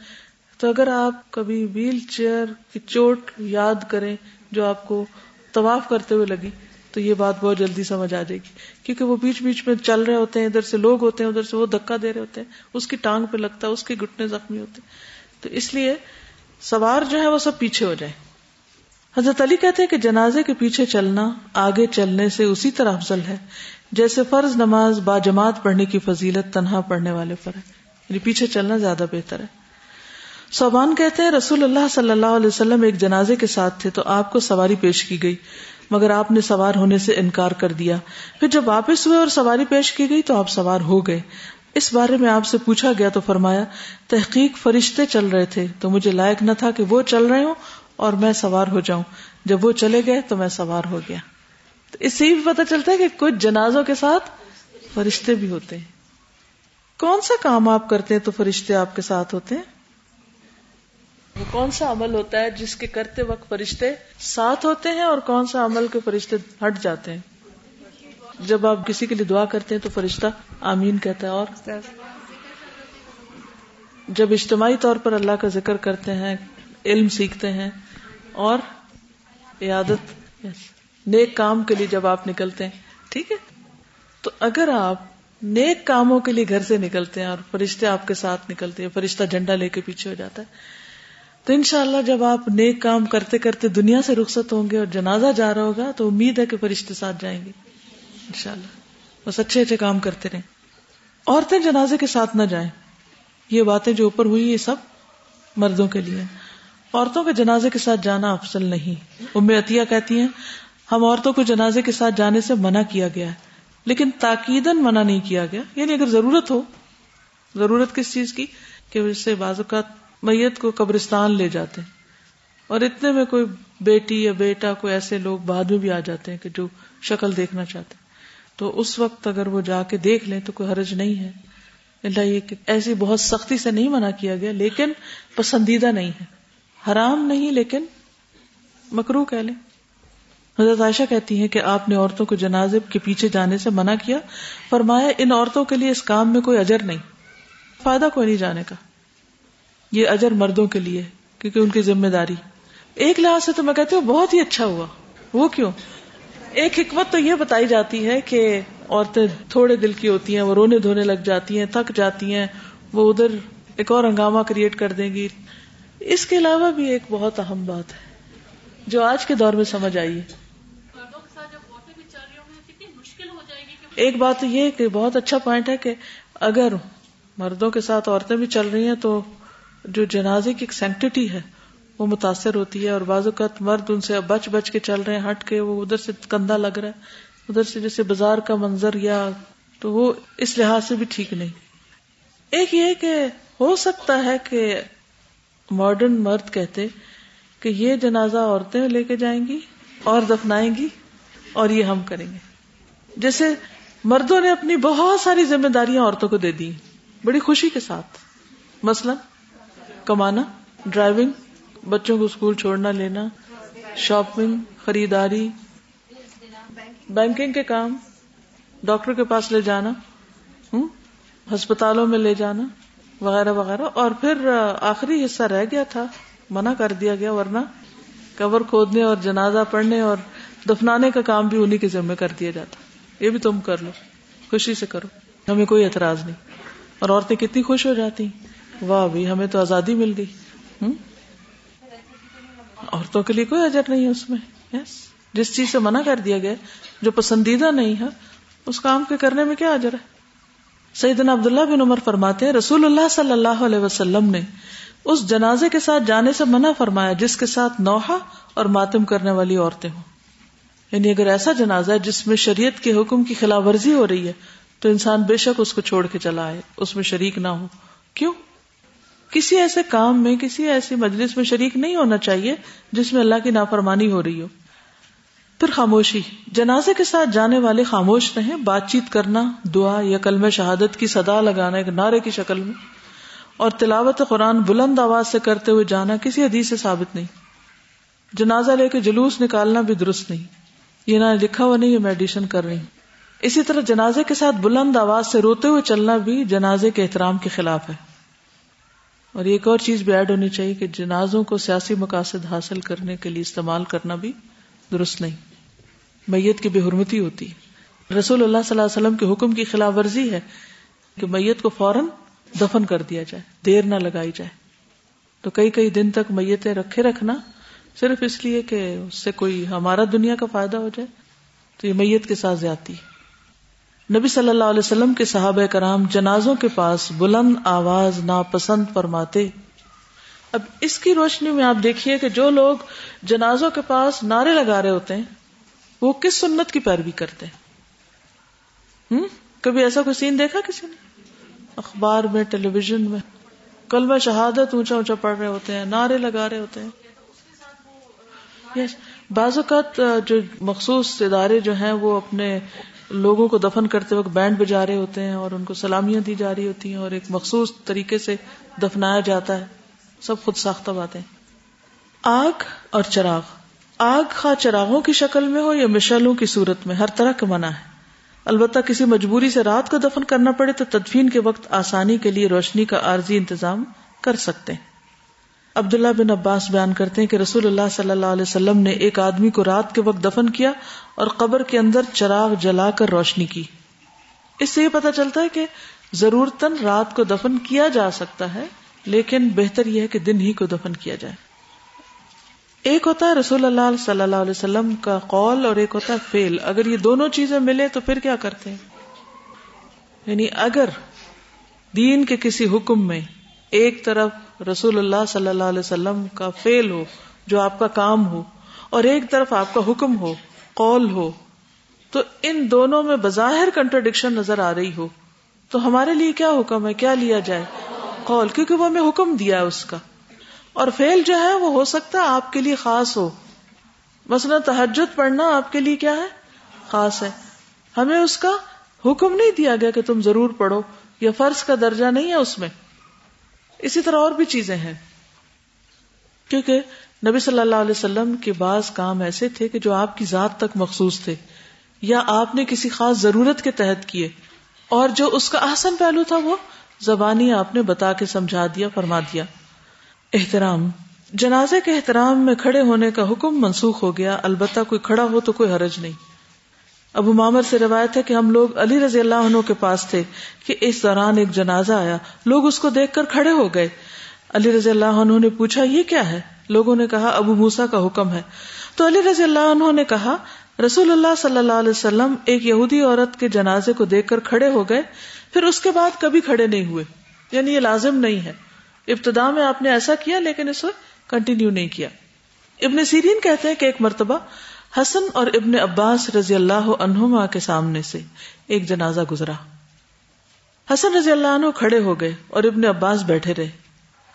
S1: تو اگر آپ کبھی ویل چیئر کی چوٹ یاد کریں جو آپ کو طواف کرتے ہوئے لگی، تو یہ بات بہت جلدی سمجھ آ جائے گی۔ کیونکہ وہ بیچ بیچ میں چل رہے ہوتے ہیں، ادھر سے لوگ ہوتے ہیں، ادھر سے وہ دھکا دے رہے ہوتے ہیں، اس کی ٹانگ پہ لگتا ہے، اس کے گٹنے زخمی ہوتے ہیں۔ تو اس لیے سوار جو ہے وہ سب پیچھے ہو جائے حضرت علی کہتے ہیں کہ جنازے کے پیچھے چلنا آگے چلنے سے اسی طرح افضل ہے۔ جیسے فرض نماز با جماعت پڑھنے کی فضیلت تنہا پڑھنے والے پر ہے۔ یعنی پیچھے چلنا زیادہ بہتر ہے۔ صوبان کہتے ہیں، رسول اللہ صلی اللہ علیہ وسلم ایک جنازے کے ساتھ تھے تو آپ کو سواری پیش کی گئی، مگر آپ نے سوار ہونے سے انکار کر دیا۔ پھر جب واپس ہوئے اور سواری پیش کی گئی تو آپ سوار ہو گئے۔ اس بارے میں آپ سے پوچھا گیا تو فرمایا، تحقیق فرشتے چل رہے تھے تو مجھے لائق نہ تھا کہ وہ چل رہے ہوں اور میں سوار ہو جاؤں۔ جب وہ چلے گئے تو میں سوار ہو گیا۔ تو اس سے بھی پتا چلتا ہے کہ کچھ جنازوں کے ساتھ فرشتے بھی ہوتے ہیں۔ کون سا کام آپ کرتے ہیں تو فرشتے آپ کے ساتھ ہوتے ہیں؟ وہ کون سا عمل ہوتا ہے جس کے کرتے وقت فرشتے ساتھ ہوتے ہیں اور کون سا عمل کے فرشتے ہٹ جاتے ہیں؟ جب آپ کسی کے لیے دعا کرتے ہیں تو فرشتہ آمین کہتا ہے اور جب اجتماعی طور پر اللہ کا ذکر کرتے ہیں، علم سیکھتے ہیں اور عیادت نیک کام کے لیے جب آپ نکلتے ہیں، ٹھیک ہے؟ تو اگر آپ نیک کاموں کے لیے گھر سے نکلتے ہیں اور فرشتے آپ کے ساتھ نکلتے ہیں، فرشتہ جھنڈا لے کے پیچھے ہو جاتا ہے، تو انشاءاللہ جب آپ نیک کام کرتے کرتے دنیا سے رخصت ہوں گے اور جنازہ جا رہا ہوگا، تو امید ہے کہ فرشتے ساتھ جائیں گے، انشاءاللہ۔ بس اچھے اچھے کام کرتے رہیں۔ عورتیں جنازے کے ساتھ نہ جائیں۔ یہ باتیں جو اوپر ہوئی، یہ سب مردوں کے لیے عورتوں کے جنازے کے ساتھ جانا افضل نہیں۔ ام عطیہ کہتی ہیں ہم عورتوں کو جنازے کے ساتھ جانے سے منع کیا گیا ہے۔ لیکن تاکیدن منع نہیں کیا گیا۔ یعنی اگر ضرورت ہو، ضرورت کس چیز کی؟ کہ اس سے بعض اوقات میت کو قبرستان لے جاتے ہیں۔ اور اتنے میں کوئی بیٹی یا بیٹا، کوئی ایسے لوگ بعد میں بھی آ جاتے ہیں کہ جو شکل دیکھنا چاہتے ہیں۔ تو اس وقت اگر وہ جا کے دیکھ لیں تو کوئی حرج نہیں ہے۔ اللہ یہ کہ ایسی بہت سختی سے نہیں منع کیا گیا، لیکن پسندیدہ نہیں ہے۔ حرام نہیں، لیکن مکرو کہہ لیں۔ حضرت عائشہ کہتی ہیں کہ آپ نے عورتوں کو جنازے کے پیچھے جانے سے منع کیا۔ فرمایا، ان عورتوں کے لیے اس کام میں کوئی اجر نہیں۔ فائدہ کوئی نہیں جانے کا۔ یہ اجر مردوں کے لیے کیونکہ ان کی ذمہ داری۔ ایک لحاظ سے تو میں کہتی ہوں، بہت ہی اچھا ہوا۔ وہ کیوں؟ ایک حکمت تو یہ بتائی جاتی ہے کہ عورتیں تھوڑے دل کی ہوتی ہیں، وہ رونے دھونے لگ جاتی ہیں، تھک جاتی ہیں، وہ ادھر ایک اور ہنگامہ کریٹ کر دیں گی۔ اس کے علاوہ بھی ایک بہت اہم بات ہے، جو آج کے دور میں سمجھ آئی۔ ہے ایک بات یہ کہ بہت اچھا پوائنٹ ہے کہ اگر مردوں کے ساتھ عورتیں بھی چل رہی ہیں تو جو جنازے کی ایک سینکٹی ہے، وہ متاثر ہوتی ہے اور بعض اوقات مرد ان سے بچ بچ کے چل رہے ہیں، ہٹ کے وہ ادھر سے کندھا لگ رہا ہے، ادھر سے جیسے بازار کا منظر یا تو وہ اس لحاظ سے بھی ٹھیک نہیں۔ ایک یہ کہ ہو سکتا ہے کہ ماڈرن مرد کہتے کہ یہ جنازہ عورتیں لے کے جائیں گی اور دفنائیں گی اور یہ ہم کریں گے۔ جیسے مردوں نے اپنی بہت ساری ذمہ داریاں عورتوں کو دے دی بڑی خوشی کے ساتھ۔ مثلاً کمانا ڈرائیونگ بچوں کو اسکول چھوڑنا، لینا شاپنگ خریداری بینکنگ کے کام ڈاکٹر کے پاس لے جانا ہسپتالوں میں لے جانا، وغیرہ وغیرہ۔ اور پھر آخری حصہ رہ گیا تھا، منع کر دیا گیا، ورنہ کور کھودنے اور جنازہ پڑھنے اور دفنانے کا کام بھی انہیں کے ذمہ کر دیا جاتا۔ یہ بھی تم کر لو، خوشی سے کرو، ہمیں کوئی اعتراض نہیں۔ اور عورتیں کتنی خوش ہو جاتی واہ بھی، ہمیں تو آزادی مل گئی۔ عورتوں کے لیے کوئی اجر نہیں ہے اس میں۔ یس جس چیز سے منع کر دیا گیا، جو پسندیدہ نہیں ہے، اس کام کے کرنے میں کیا اجر ہے؟ سیدنا عبداللہ بن عمر فرماتے ہیں، رسول اللہ صلی اللہ علیہ وسلم نے اس جنازے کے ساتھ جانے سے منع فرمایا، جس کے ساتھ نوحا اور ماتم کرنے والی عورتیں ہوں۔ یعنی اگر ایسا جنازہ ہے جس میں شریعت کے حکم کی خلاف ورزی ہو رہی ہے، تو انسان بے شک اس کو چھوڑ کے چلا آئے، اس میں شریک نہ ہو۔ کیوں؟ کسی ایسے کام میں، کسی ایسی مجلس میں شریک نہیں ہونا چاہیے جس میں اللہ کی نافرمانی ہو رہی ہو۔ پھر خاموشی، جنازے کے ساتھ جانے والے خاموش رہیں، بات چیت کرنا، دعا یا کلم شہادت کی صدا لگانا ایک نعرے کی شکل میں۔ اور تلاوت قرآن بلند آواز سے کرتے ہوئے جانا کسی حدیث سے ثابت نہیں۔ جنازہ لے کے جلوس نکالنا بھی درست نہیں۔ یہ نہ لکھا ہوا نہیں، یہ میں ایڈیشن کر رہی ہوں اسی طرح جنازے کے ساتھ بلند آواز سے روتے ہوئے چلنا بھی جنازے کے احترام کے خلاف ہے۔ اور ایک اور چیز بھی ایڈ ہونی چاہیے کہ جنازوں کو سیاسی مقاصد حاصل کرنے کے لیے استعمال کرنا بھی درست نہیں۔ میت کی بے حرمتی ہوتی۔ ہے رسول اللہ صلی اللہ علیہ وسلم کے حکم کی خلاف ورزی ہے کہ میت کو فوراً دفن کر دیا جائے، دیر نہ لگائی جائے۔ تو کئی کئی دن تک میتیں رکھے رکھنا صرف اس لیے کہ اس سے کوئی ہمارا دنیا کا فائدہ ہو جائے، تو یہ میت کے ساتھ زیادتی نبی صلی اللہ علیہ وسلم کے صحابہ کرام جنازوں کے پاس بلند آواز ناپسند فرماتے، اب اس کی روشنی میں آپ دیکھیے کہ جو لوگ جنازوں کے پاس نعرے لگا رہے ہوتے ہیں، وہ کس سنت کی پیروی کرتے ہیں؟ کبھی ایسا کوئی سین دیکھا کسی نے؟ اخبار میں، ٹیلی ویژن میں کل میں شہادت اونچا اونچا پڑھ رہے ہوتے ہیں، نعرے لگا رہے ہوتے ہیں۔ Yes. بعض اوقات جو مخصوص ادارے جو ہیں، وہ اپنے لوگوں کو دفن کرتے وقت بینڈ بجا رہے ہوتے ہیں اور ان کو سلامیاں دی جا رہی ہوتی ہیں اور ایک مخصوص طریقے سے دفنایا جاتا ہے۔ سب خود ساختہ باتیں۔ آگ اور چراغ۔ آگ خواہ چراغوں کی شکل میں ہو یا مشالوں کی صورت میں، ہر طرح کا منع ہے البتہ کسی مجبوری سے رات کو دفن کرنا پڑے تو تدفین کے وقت آسانی کے لیے روشنی کا عارضی انتظام کر سکتے ہیں۔ عبداللہ بن عباس بیان کرتے ہیں کہ رسول اللہ صلی اللہ علیہ وسلم نے ایک آدمی کو رات کے وقت دفن کیا اور قبر کے اندر چراغ جلا کر روشنی کی۔ اس سے یہ پتا چلتا ہے کہ ضرورت رات کو دفن کیا جا سکتا ہے، لیکن بہتر یہ ہے کہ دن ہی کو دفن کیا جائے۔ ایک ہوتا ہے رسول اللہ صلی اللہ علیہ وسلم کا قول اور ایک ہوتا ہے فیل اگر یہ دونوں چیزیں ملے تو پھر کیا کرتے ہیں؟ یعنی اگر دین کے کسی حکم میں ایک طرف رسول اللہ صلی اللہ علیہ وسلم کا فیل ہو، جو آپ کا کام ہو، اور ایک طرف آپ کا حکم ہو، قول ہو، تو ان دونوں میں بظاہر کنٹرڈکشن نظر آ رہی ہو۔ تو ہمارے لیے کیا حکم ہے؟ کیا لیا جائے؟ قول، کیونکہ وہ ہمیں حکم دیا ہے اس کا۔ اور فیل جو ہے، وہ ہو سکتا ہے آپ کے لیے خاص ہو۔ مثلا تحجد پڑھنا آپ کے لیے کیا ہے؟ خاص ہے۔ ہمیں اس کا حکم نہیں دیا گیا کہ تم ضرور پڑھو یا فرض کا درجہ نہیں ہے اس میں۔ اسی طرح اور بھی چیزیں ہیں۔ کیونکہ نبی صلی اللہ علیہ وسلم کے بعض کام ایسے تھے کہ جو آپ کی ذات تک مخصوص تھے، یا آپ نے کسی خاص ضرورت کے تحت کیے، اور جو اس کا احسن پہلو تھا وہ زبانی آپ نے بتا کے سمجھا دیا، فرما دیا۔ احترام۔ جنازے کے احترام میں کھڑے ہونے کا حکم منسوخ ہو گیا، البتہ کوئی کھڑا ہو تو کوئی حرج نہیں۔ ابو مامر سے روایت ہے کہ ہم لوگ علی رضی اللہ عنہ کے پاس تھے کہ اس دوران ایک جنازہ آیا، لوگ اس کو دیکھ کر کھڑے ہو گئے۔ علی رضی اللہ عنہ نے پوچھا، یہ کیا ہے؟ لوگوں نے کہا، ابو موسا کا حکم ہے۔ تو علی رضی اللہ عنہ نے کہا، رسول اللہ صلی اللہ علیہ وسلم ایک یہودی عورت کے جنازے کو دیکھ کر کھڑے ہو گئے، پھر اس کے بعد کبھی کھڑے نہیں ہوئے۔ یعنی یہ لازم نہیں ہے۔ ابتدا میں آپ نے ایسا کیا، لیکن اس وقت کنٹینیو نہیں کیا۔ ابن سیرین کہتے ہیں کہ ایک مرتبہ حسن اور ابن عباس رضی اللہ عنہما کے سامنے سے ایک جنازہ گزرا۔ حسن رضی اللہ عنہ کھڑے ہو گئے اور ابن عباس بیٹھے رہے۔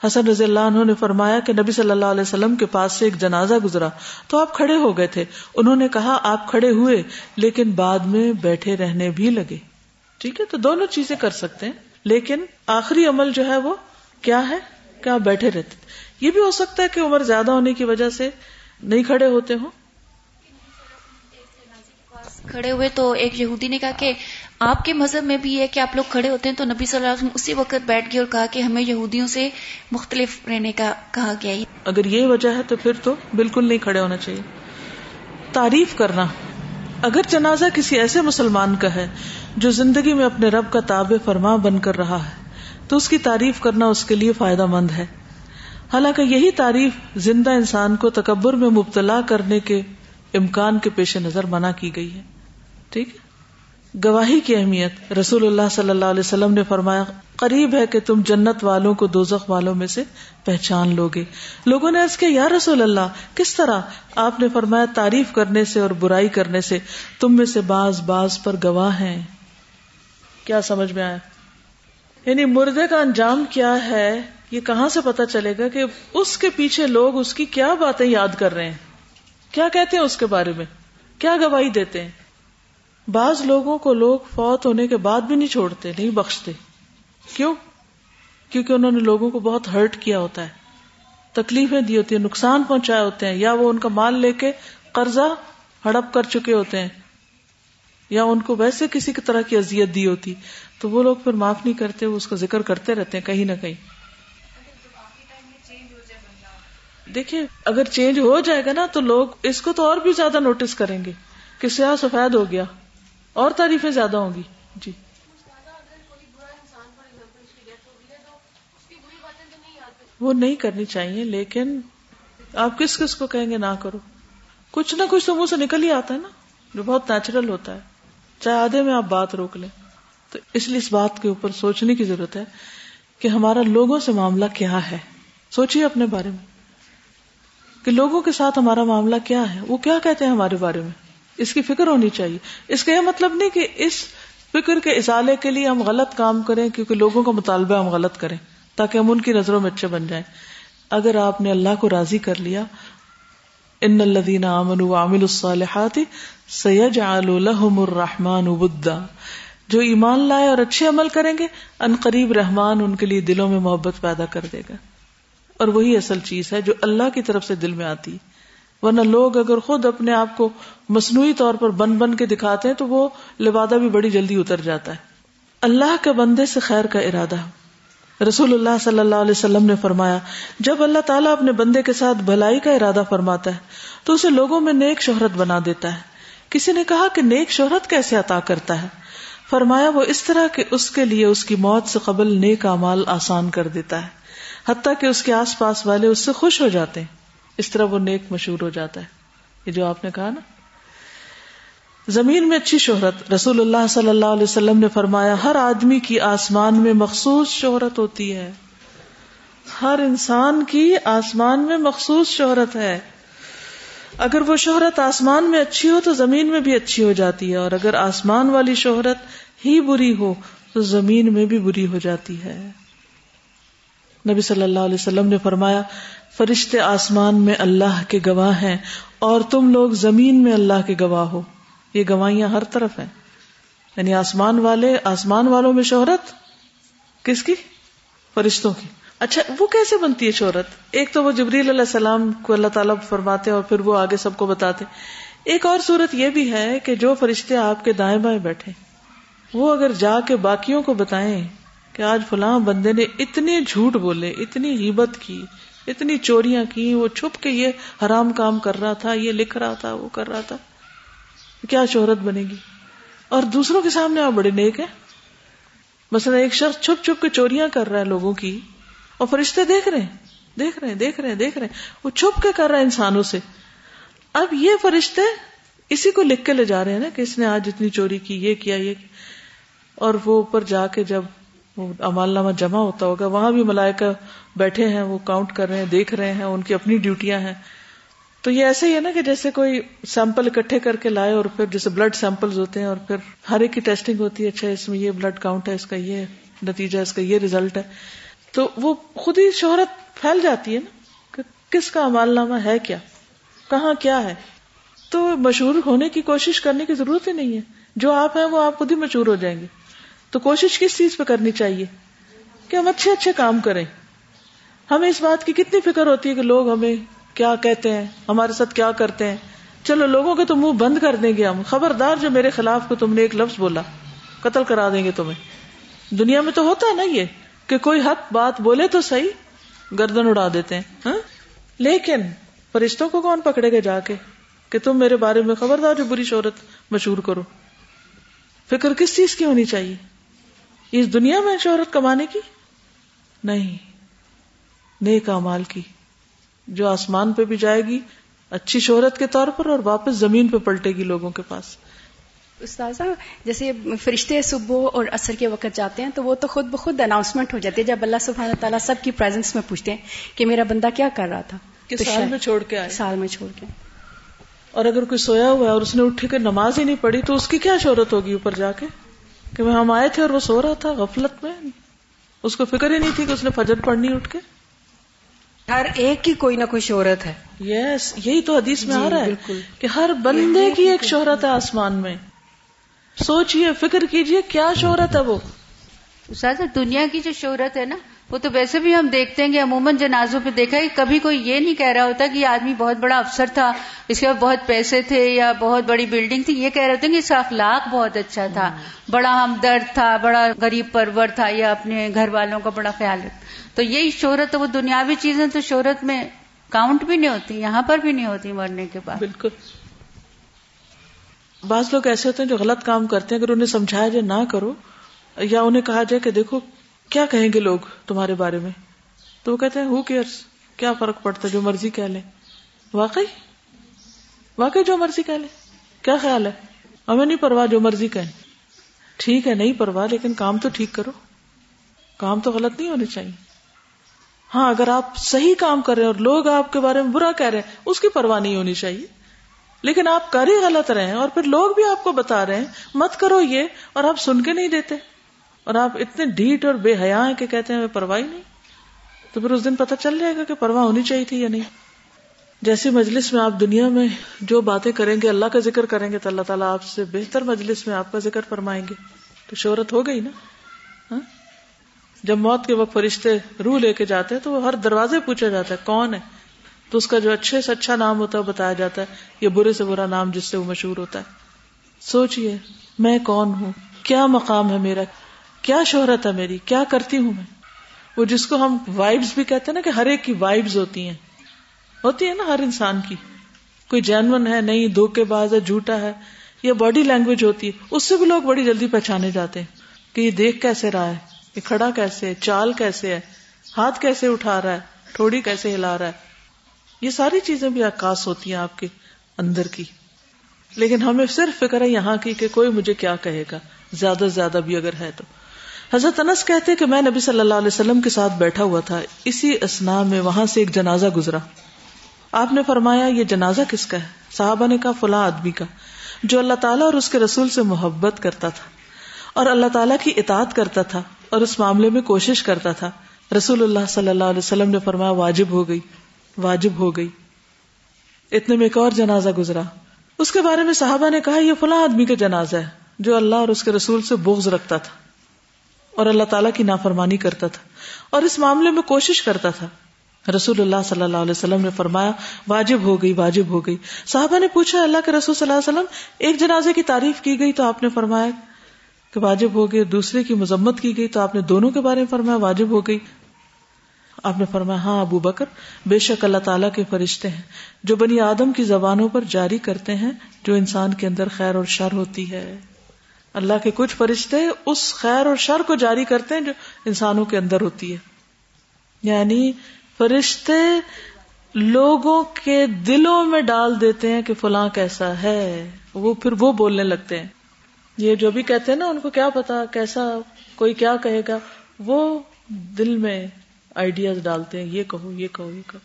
S1: حسن رضی اللہ عنہ نے فرمایا کہ نبی صلی اللہ علیہ وسلم کے پاس سے ایک جنازہ گزرا۔ تو آپ کھڑے ہو گئے تھے۔ انہوں نے کہا، آپ کھڑے ہوئے، لیکن بعد میں بیٹھے رہنے بھی لگے۔ ٹھیک ہے، تو دونوں چیزیں کر سکتے ہیں۔ لیکن آخری عمل جو ہے وہ کیا ہے؟ کہ آپ بیٹھے رہتے۔ یہ بھی ہو سکتا ہے کہ عمر زیادہ ہونے کی وجہ سے نہیں کھڑے ہوتے ہوں۔
S9: کھڑے ہوئے تو ایک یہودی نے کہا کہ آپ کے مذہب میں بھی ہے کہ آپ لوگ کھڑے ہوتے ہیں تو نبی صلی اللہ علیہ وسلم اسی وقت بیٹھ گئے اور کہا کہ ہمیں یہودیوں سے مختلف رہنے کا کہا گیا
S1: اگر یہ وجہ ہے تو پھر تو بالکل نہیں کھڑے ہونا چاہیے۔ تعریف کرنا، اگر جنازہ کسی ایسے مسلمان کا ہے جو زندگی میں اپنے رب کا تابع فرما بن کر رہا ہے، تو اس کی تعریف کرنا اس کے لیے فائدہ مند ہے۔ حالانکہ یہی تعریف زندہ انسان کو تکبر میں مبتلا کرنے کے امکان کے پیش نظر منع کی گئی ہے۔ ٹھیک ہے؟ گواہی کی اہمیت۔ رسول اللہ صلی اللہ علیہ وسلم نے فرمایا، قریب ہے کہ تم جنت والوں کو دوزخ والوں میں سے پہچان لو گے لوگوں نے کیا، یا رسول اللہ، کس طرح؟ آپ نے فرمایا، تعریف کرنے سے اور برائی کرنے سے تم میں سے باز باز پر گواہ ہیں۔ کیا سمجھ میں آیا؟ یعنی مردے کا انجام کیا ہے؟ یہ کہاں سے پتا چلے گا کہ اس کے پیچھے لوگ اس کی کیا باتیں یاد کر رہے ہیں؟ کیا کہتے ہیں اس کے بارے میں؟ کیا گواہی دیتے ہیں؟ بعض لوگوں کو لوگ فوت ہونے کے بعد بھی نہیں چھوڑتے، نہیں بخشتے۔ کیوں؟ کیونکہ انہوں نے لوگوں کو بہت ہرٹ کیا ہوتا ہے۔ تکلیفیں دی ہوتی ہیں، نقصان پہنچائے ہوتے ہیں، یا وہ ان کا مال لے کے قرضہ ہڑپ کر چکے ہوتے ہیں، یا ان کو ویسے کسی کی طرح کی اذیت دی ہوتی۔ تو وہ لوگ پھر معاف نہیں کرتے، وہ اس کا ذکر کرتے رہتے ہیں کہیں نہ کہیں۔ دیکھیے، اگر چینج ہو جائے گا نا، تو لوگ اس کو تو اور بھی زیادہ نوٹس کریں گے کہ سیاہ سفید ہو گیا۔ اور تعریفیں زیادہ ہوں گی۔ جی۔ وہ نہیں کرنی چاہیے، لیکن آپ کس کس کو کہیں گے نہ کرو۔ کچھ نہ کچھ تو منہ سے نکل ہی آتا ہے نا، جو بہت نیچرل ہوتا ہے۔ چاہے آدھے میں آپ بات روک لیں۔ تو اس لیے اس بات کے اوپر سوچنے کی ضرورت ہے کہ ہمارا لوگوں سے معاملہ کیا ہے۔ سوچیے اپنے بارے میں کہ لوگوں کے ساتھ ہمارا معاملہ کیا ہے۔ وہ کیا کہتے ہیں ہمارے بارے میں؟ اس کی فکر ہونی چاہیے۔ اس کا یہ مطلب نہیں کہ اس فکر کے ازالے کے لیے ہم غلط کام کریں، کیونکہ لوگوں کا مطالبہ ہم غلط کریں، تاکہ ہم ان کی نظروں میں اچھے بن جائیں۔ اگر آپ نے اللہ کو راضی کر لیا، ان الدین امن عامل الصالحات سید الحم الرحمان ابدا جو ایمان لائے اور اچھے عمل کریں گے، ان قریب رحمان ان کے لیے دلوں میں محبت پیدا کر دے گا۔ اور وہی اصل چیز ہے جو اللہ کی طرف سے دل میں آتی۔ ورنہ لوگ اگر خود اپنے آپ کو مصنوعی طور پر بن بن کے دکھاتے ہیں تو وہ لبادہ بھی بڑی جلدی اتر جاتا ہے۔ اللہ کے بندے سے خیر کا ارادہ۔ رسول اللہ صلی اللہ علیہ وسلم نے فرمایا، جب اللہ تعالیٰ اپنے بندے کے ساتھ بھلائی کا ارادہ فرماتا ہے، تو اسے لوگوں میں نیک شہرت بنا دیتا ہے۔ کسی نے کہا کہ نیک شہرت کیسے عطا کرتا ہے؟ فرمایا، وہ اس طرح کہ اس کے لیے اس کی موت سے قبل نیک امال آسان کر دیتا ہے، حتیٰ کہ اس کے آس پاس والے اس سے خوش ہو جاتے ہیں۔ اس طرح وہ نیک مشہور ہو جاتا ہے۔ یہ جو آپ نے کہا نا۔ زمین میں اچھی شہرت۔ رسول اللہ صلی اللہ علیہ وسلم نے فرمایا، ہر آدمی کی آسمان میں مخصوص شہرت ہوتی ہے۔ ہر انسان کی آسمان میں مخصوص شہرت ہے۔ اگر وہ شہرت آسمان میں اچھی ہو تو زمین میں بھی اچھی ہو جاتی ہے، اور اگر آسمان والی شہرت ہی بری ہو تو زمین میں بھی بری ہو جاتی ہے۔ نبی صلی اللہ علیہ وسلم نے فرمایا فرشتے آسمان میں اللہ کے گواہ ہیں اور تم لوگ زمین میں اللہ کے گواہ ہو۔ یہ گواہیاں ہر طرف ہیں۔ یعنی آسمان والے، آسمان والوں میں شہرت؟ کس کی؟ فرشتوں کی۔ اچھا وہ کیسے بنتی ہے شہرت؟ ایک تو وہ جبریل علیہ السلام کو اللہ تعالیٰ فرماتے اور پھر وہ آگے سب کو بتاتے۔ ایک اور صورت یہ بھی ہے کہ جو فرشتے آپ کے دائیں بائیں بیٹھے، وہ اگر جا کے باقیوں کو بتائیں کہ آج فلاں بندے نے اتنے جھوٹ بولے، اتنی ہیبت کی اتنی چوریاں کی، وہ چھپ کے یہ حرام کام کر رہا تھا، یہ لکھ رہا تھا، وہ کر رہا تھا۔ کیا شہرت بنے گی؟ اور دوسروں کے سامنے آپ بڑے نیک ہیں۔ مثلا ایک شخص چھپ چھپ کے چوریاں کر رہا ہے لوگوں کی، اور فرشتے دیکھ رہے ہیں، دیکھ رہے ہیں، دیکھ رہے ہیں، دیکھ رہے ہیں۔ وہ چھپ کے کر رہا ہے انسانوں سے۔ اب یہ فرشتے اسی کو لکھ کے لے جا رہے ہیں نا کہ اس نے آج اتنی چوری کی، یہ کیا یہ کیا۔ اور وہ اوپر جا کے جب وہ امال نامہ جمع ہوتا ہوگا، وہاں بھی ملائکہ بیٹھے ہیں، وہ کاؤنٹ کر رہے ہیں، دیکھ رہے ہیں، ان کی اپنی ڈیوٹیاں ہیں۔ تو یہ ایسے ہی ہے نا کہ جیسے کوئی سیمپل اکٹھے کر کے لائے اور پھر جیسے بلڈ سیمپل ہوتے ہیں اور پھر ہر ایک کی ٹیسٹنگ ہوتی ہے اچھا اس میں یہ بلڈ کاؤنٹ ہے، اس کا یہ نتیجہ، اس کا یہ ریزلٹ ہے۔ تو وہ خود ہی شہرت پھیل جاتی ہے نا کہ کس کا امال نامہ ہے کیا؟ کہاں کیا ہے؟ تو مشہور ہونے کی کوشش کرنے کی ضرورت ہی نہیں ہے۔ جو آپ ہیں، وہ آپ خود ہی مشہور ہو جائیں گے۔ تو کوشش کس چیز پہ کرنی چاہیے کہ ہم اچھے اچھے کام کریں ہمیں اس بات کی کتنی فکر ہوتی ہے کہ لوگ ہمیں کیا کہتے ہیں ہمارے ساتھ کیا کرتے ہیں چلو لوگوں کے تو منہ بند کر دیں گے ہم خبردار جو میرے خلاف کو تم نے ایک لفظ بولا قتل کرا دیں گے تمہیں دنیا میں تو ہوتا ہے نا یہ کہ کوئی حق بات بولے تو صحیح گردن اڑا دیتے ہیں ہاں؟ لیکن فرشتوں کو کون پکڑے گا جا کے کہ تم میرے بارے میں خبردار جو بری شہرت مشہور کرو؟ فکر کس چیز کی ہونی چاہیے؟ اس دنیا میں شہرت کمانے کی؟ نہیں نیک مال کی۔ جو آسمان پہ بھی جائے گی اچھی شہرت کے طور پر اور واپس زمین پہ پلٹے گی لوگوں کے پاس۔
S10: استاذہ جیسے فرشتے صبح اور اثر کے وقت جاتے ہیں تو وہ تو خود بخود اناؤنسمنٹ ہو جاتی ہے جب اللہ سبحانہ تعالیٰ سب کی پریزنس میں پوچھتے ہیں کہ میرا بندہ کیا کر رہا تھا؟
S1: کہ سال میں چھوڑ کے آئے۔
S10: سال میں چھوڑ کے
S1: اور اگر کوئی سویا ہوا ہے اور اس نے اٹھ کے نماز ہی نہیں پڑھی تو اس کی کیا شہرت ہوگی اوپر جا کے؟ کہ ہم آئے تھے اور وہ سو رہا تھا غفلت میں۔ اس کو فکر ہی نہیں تھی کہ اس نے فجر پڑھنی اٹھ کے۔
S10: ہر ایک کی کوئی نہ کوئی شہرت ہے۔
S1: یس یہی تو حدیث میں آ رہا ہے کہ ہر بندے کی ایک شہرت ہے آسمان میں۔ سوچئے فکر کیجیے کیا شہرت ہے وہ؟
S11: دنیا کی جو شہرت ہے نا وہ تو ویسے بھی ہم دیکھتے ہیں کہ عموماً جنازوں پہ دیکھا کہ کبھی کوئی یہ نہیں کہہ رہا ہوتا کہ یہ آدمی بہت بڑا افسر تھا، اس کے بعد بہت پیسے تھے یا بہت بڑی بلڈنگ تھی۔ یہ کہہ رہے ہوتے ہیں کہ اس کا اخلاق بہت اچھا تھا، بڑا ہمدرد تھا، بڑا غریب پرور تھا یا اپنے گھر والوں کا بڑا خیال رکھتا۔ تو یہی شہرت وہ دنیاوی چیزیں تو شہرت میں کاؤنٹ بھی نہیں ہوتی، یہاں پر بھی نہیں ہوتی مرنے کے بعد۔
S1: بالکل۔ بعض لوگ ایسے ہوتے ہیں جو غلط کام کرتے ہیں، اگر انہیں سمجھایا جائے نہ کرو، یا انہیں کہا جائے کہ دیکھو کیا کہیں گے لوگ تمہارے بارے میں؟ تو وہ کہتے ہیں ہو کیئرس کیا فرق پڑتا ہے جو مرضی کہہ لیں واقعی؟ واقعی جو مرضی کہہ لیں کیا خیال ہے؟ ہمیں نہیں پرواہ جو مرضی کہیں۔ ٹھیک ہے، نہیں پرواہ، لیکن کام تو ٹھیک کرو۔ کام تو غلط نہیں ہونے چاہیے۔ ہاں اگر آپ صحیح کام کر رہے ہیں اور لوگ آپ کے بارے میں برا کہہ رہے ہیں، اس کی پرواہ نہیں ہونی چاہیے۔ لیکن آپ کر ہی غلط رہے ہیں اور پھر لوگ بھی آپ کو بتا رہے ہیں، مت کرو یہ اور آپ سن کے نہیں دیتے۔ اور آپ اتنے ڈھیٹ اور بے حیا ہیں کہ کہتے ہیں پرواہ نہیں۔ تو پھر اس دن پتہ چل جائے گا کہ پرواہ ہونی چاہیے تھی یا نہیں۔ جیسی مجلس میں آپ دنیا میں جو باتیں کریں گے، اللہ کا ذکر کریں گے، تو اللہ تعالیٰ آپ سے بہتر مجلس میں آپ کا ذکر فرمائیں گے۔ تو شہرت ہو گئی نا؟ ہاں؟ جب موت کے وقت فرشتے روح لے کے جاتے ہیں تو وہ ہر دروازے پوچھا جاتا ہے، کون ہے؟ تو اس کا جو اچھے سے اچھا نام ہوتا ہے بتایا جاتا ہے۔ یا برے سے برا نام جس سے وہ مشہور ہوتا ہے۔ سوچئے، میں کون ہوں؟ کیا مقام ہے میرا؟ کیا شہرت ہے میری؟ کیا کرتی ہوں میں؟ وہ جس کو ہم وائبز بھی کہتے ہیں نا کہ ہر ایک کی وائبز ہوتی ہیں۔ ہوتی ہے نا ہر انسان کی۔ کوئی جینون ہے، نہیں، دھوکے باز ہے، جھوٹا ہے، یا باڈی لینگویج ہوتی ہے، اس سے بھی لوگ بڑی جلدی پہچانے جاتے ہیں کہ یہ دیکھ کیسے رہا ہے، یہ کھڑا کیسے ہے، چال کیسے ہے، ہاتھ کیسے اٹھا رہا ہے تھوڑی کیسے ہلا رہا ہے۔ یہ ساری چیزیں بھی آکاش ہوتی ہیں آپ کے اندر کی۔ لیکن ہمیں صرف فکر ہے یہاں کی کہ کوئی مجھے کیا کہے گا۔ زیادہ سے زیادہ بھی اگر ہے تو۔ حضرت انس کہتے کہ میں نبی صلی اللہ علیہ وسلم کے ساتھ بیٹھا ہوا تھا، اسی اسنا میں وہاں سے ایک جنازہ گزرا۔ آپ نے فرمایا، یہ جنازہ کس کا ہے؟ صحابہ نے کہا، فلاں آدمی کا، جو اللہ تعالیٰ اور اس کے رسول سے محبت کرتا تھا۔ اور اللہ تعالیٰ کی اطاعت کرتا تھا اور اس معاملے میں کوشش کرتا تھا۔ رسول اللہ صلی اللہ علیہ وسلم نے فرمایا، واجب ہو گئی، واجب ہو گئی۔ اتنے میں ایک اور جنازہ گزرا۔ اس کے بارے میں صحابہ نے کہا، یہ فلاں آدمی کا جنازہ ہے، جو اللہ اور اس کے رسول سے بغض رکھتا تھا۔ اور اللہ تعالیٰ کی نافرمانی کرتا تھا اور اس معاملے میں کوشش کرتا تھا۔ رسول اللہ صلی اللہ علیہ وسلم نے فرمایا، واجب ہو گئی، واجب ہو گئی۔ صحابہ نے پوچھا، اللہ کے رسول صلی اللہ علیہ وسلم، ایک جنازے کی تعریف کی گئی تو آپ نے فرمایا کہ واجب ہو گئی، دوسرے کی مذمت کی گئی تو آپ نے دونوں کے بارے میں فرمایا واجب ہو گئی۔ آپ نے فرمایا ہاں ابو بکر، بے شک اللہ تعالیٰ کے فرشتے ہیں۔ جو بنی آدم کی زبانوں پر جاری کرتے ہیں، جو انسان کے اندر خیر اور شر ہوتی ہے۔ اللہ کے کچھ فرشتے اس خیر اور شر کو جاری کرتے ہیں جو انسانوں کے اندر ہوتی ہے۔ یعنی فرشتے لوگوں کے دلوں میں ڈال دیتے ہیں کہ فلاں کیسا ہے، وہ پھر وہ بولنے لگتے ہیں۔ یہ جو بھی کہتے ہیں نا، ان کو کیا پتا کیسا کوئی کیا کہے گا، وہ دل میں آئیڈیاز ڈالتے ہیں، یہ کہو یہ کہو یہ کہو۔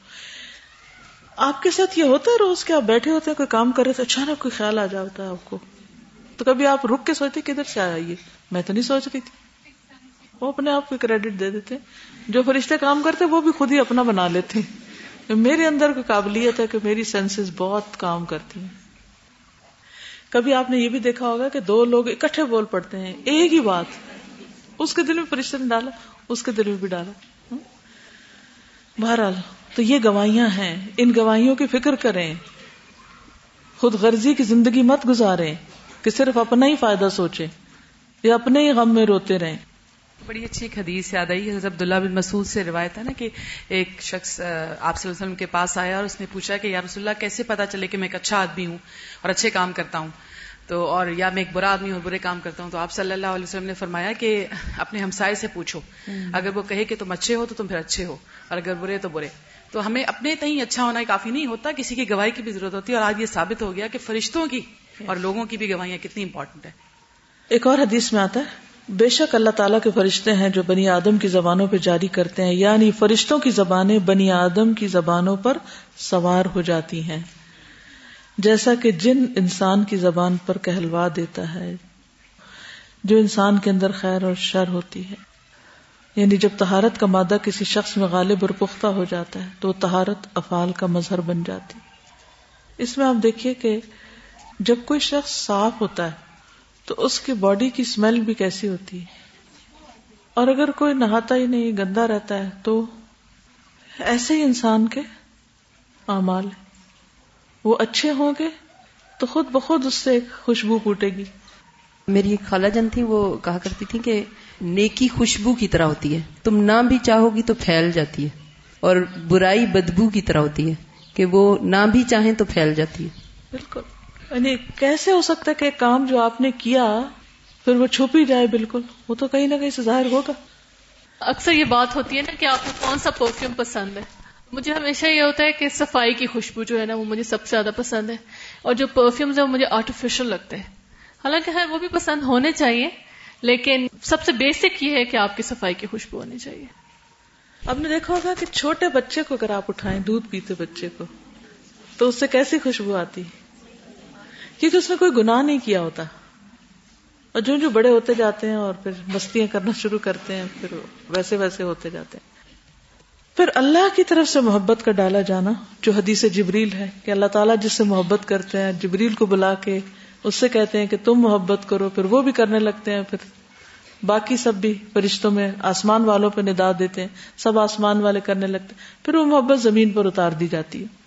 S1: آپ کے ساتھ یہ ہوتا ہے روز کے آپ بیٹھے ہوتے ہیں، کوئی کام کر رہے تھے اچانک کوئی خیال آ جاتا ہے آپ کو۔ تو کبھی آپ رک کے سوچتے کدھر سے آیا یہ؟ میں تو نہیں سوچ رہی تھی۔ وہ اپنے آپ کو کریڈٹ دے دیتے۔ جو فرشتے کام کرتے وہ بھی خود ہی اپنا بنا لیتے۔ میرے اندر کوئی قابلیت ہے کہ میری سینسز بہت کام کرتی ہیں۔ کبھی آپ نے یہ بھی دیکھا ہوگا کہ دو لوگ اکٹھے بول پڑتے ہیں، ایک ہی بات۔ اس کے دل میں فرشتے نے ڈالا، اس کے دل میں بھی ڈالا۔ بہرحال، تو یہ گواہیاں ہیں۔ ان گواہیوں کی فکر کریں۔ خود غرضی کی زندگی مت گزارے کہ صرف اپنا ہی فائدہ سوچے یا اپنے ہی غم میں روتے رہیں۔
S12: بڑی اچھی ایک حدیث یاد آئی حضرت عبداللہ بن مسعود سے روایت ہے نا کہ ایک شخص آپ صلی اللہ علیہ وسلم کے پاس آیا اور اس نے پوچھا کہ یا رسول اللہ کیسے پتا چلے کہ میں ایک اچھا آدمی ہوں اور اچھے کام کرتا ہوں؟ تو اور یا میں ایک برا آدمی ہوں برے کام کرتا ہوں؟ تو آپ صلی اللہ علیہ وسلم نے فرمایا کہ اپنے ہمسائے سے پوچھو۔ اگر وہ کہے کہ تم اچھے ہو تو تم پھر اچھے ہو اور اگر برے تو برے۔ تو ہمیں اپنے تئیں اچھا ہونا کافی نہیں ہوتا کسی کی گواہی کی بھی ضرورت ہوتی ہے اور آج یہ ثابت ہو گیا کہ فرشتوں کی اور لوگوں کی بھی گواہیاں کتنی امپورٹنٹ ہے
S1: ایک اور حدیث میں آتا ہے بے شک اللہ تعالیٰ کے فرشتے ہیں جو بنی آدم کی زبانوں پہ جاری کرتے ہیں یعنی فرشتوں کی زبانیں بنی آدم کی زبانوں پر سوار ہو جاتی ہیں۔ جیسا کہ جن انسان کی زبان پر کہلوا دیتا ہے جو انسان کے اندر خیر اور شر ہوتی ہے۔ یعنی جب تہارت کا مادہ کسی شخص میں غالب اور پختہ ہو جاتا ہے تو تہارت افعال کا مظہر بن جاتی۔ اس میں آپ دیکھیے کہ جب کوئی شخص صاف ہوتا ہے تو اس کی باڈی کی اسمیل بھی کیسی ہوتی ہے؟ اور اگر کوئی نہاتا ہی نہیں گندا رہتا ہے تو ایسے ہی انسان کے اعمال وہ اچھے ہوں گے تو خود بخود اس سے ایک خوشبو پوٹے گی۔
S13: میری ایک خالہ جن تھی وہ کہا کرتی تھی کہ نیکی خوشبو کی طرح ہوتی ہے۔ تم نہ بھی چاہو گی تو پھیل جاتی ہے۔ اور برائی بدبو کی طرح ہوتی ہے کہ وہ نہ بھی چاہیں تو پھیل جاتی ہے۔
S1: بالکل۔ یعنی کیسے ہو سکتا ہے کہ کام جو آپ نے کیا پھر وہ چھپ ہی جائے بالکل؟ وہ تو کہیں نہ کہیں سے ظاہر ہوگا۔
S14: اکثر یہ بات ہوتی ہے نا کہ آپ کو کون سا پرفیوم پسند ہے؟ مجھے ہمیشہ یہ ہوتا ہے کہ صفائی کی خوشبو جو ہے نا وہ مجھے سب سے زیادہ پسند ہے۔ اور جو پرفیومز ہیں وہ مجھے آرٹیفیشل لگتے ہیں۔ حالانکہ ہے وہ بھی پسند ہونے چاہیے لیکن سب سے بیسک یہ ہے کہ آپ کی صفائی کی خوشبو ہونی چاہیے۔
S1: آپ نے دیکھا ہوگا کہ چھوٹے بچے کو اگر آپ اٹھائیں دودھ پیتے بچے کو تو اس سے کیسی خوشبو آتی؟ کیونکہ اس نے کوئی گناہ نہیں کیا ہوتا۔ اور جو جو بڑے ہوتے جاتے ہیں اور پھر مستیاں کرنا شروع کرتے ہیں، پھر ویسے ویسے ہوتے جاتے ہیں۔ پھر اللہ کی طرف سے محبت کا ڈالا جانا، جو حدیث جبریل ہے کہ اللہ تعالیٰ جس سے محبت کرتے ہیں، جبریل کو بلا کے اس سے کہتے ہیں کہ تم محبت کرو، پھر وہ بھی کرنے لگتے ہیں، پھر باقی سب بھی فرشتوں میں آسمان والوں پہ ندا دیتے ہیں، سب آسمان والے کرنے لگتے ہیں۔ پھر وہ محبت زمین پر اتار دی جاتی ہے۔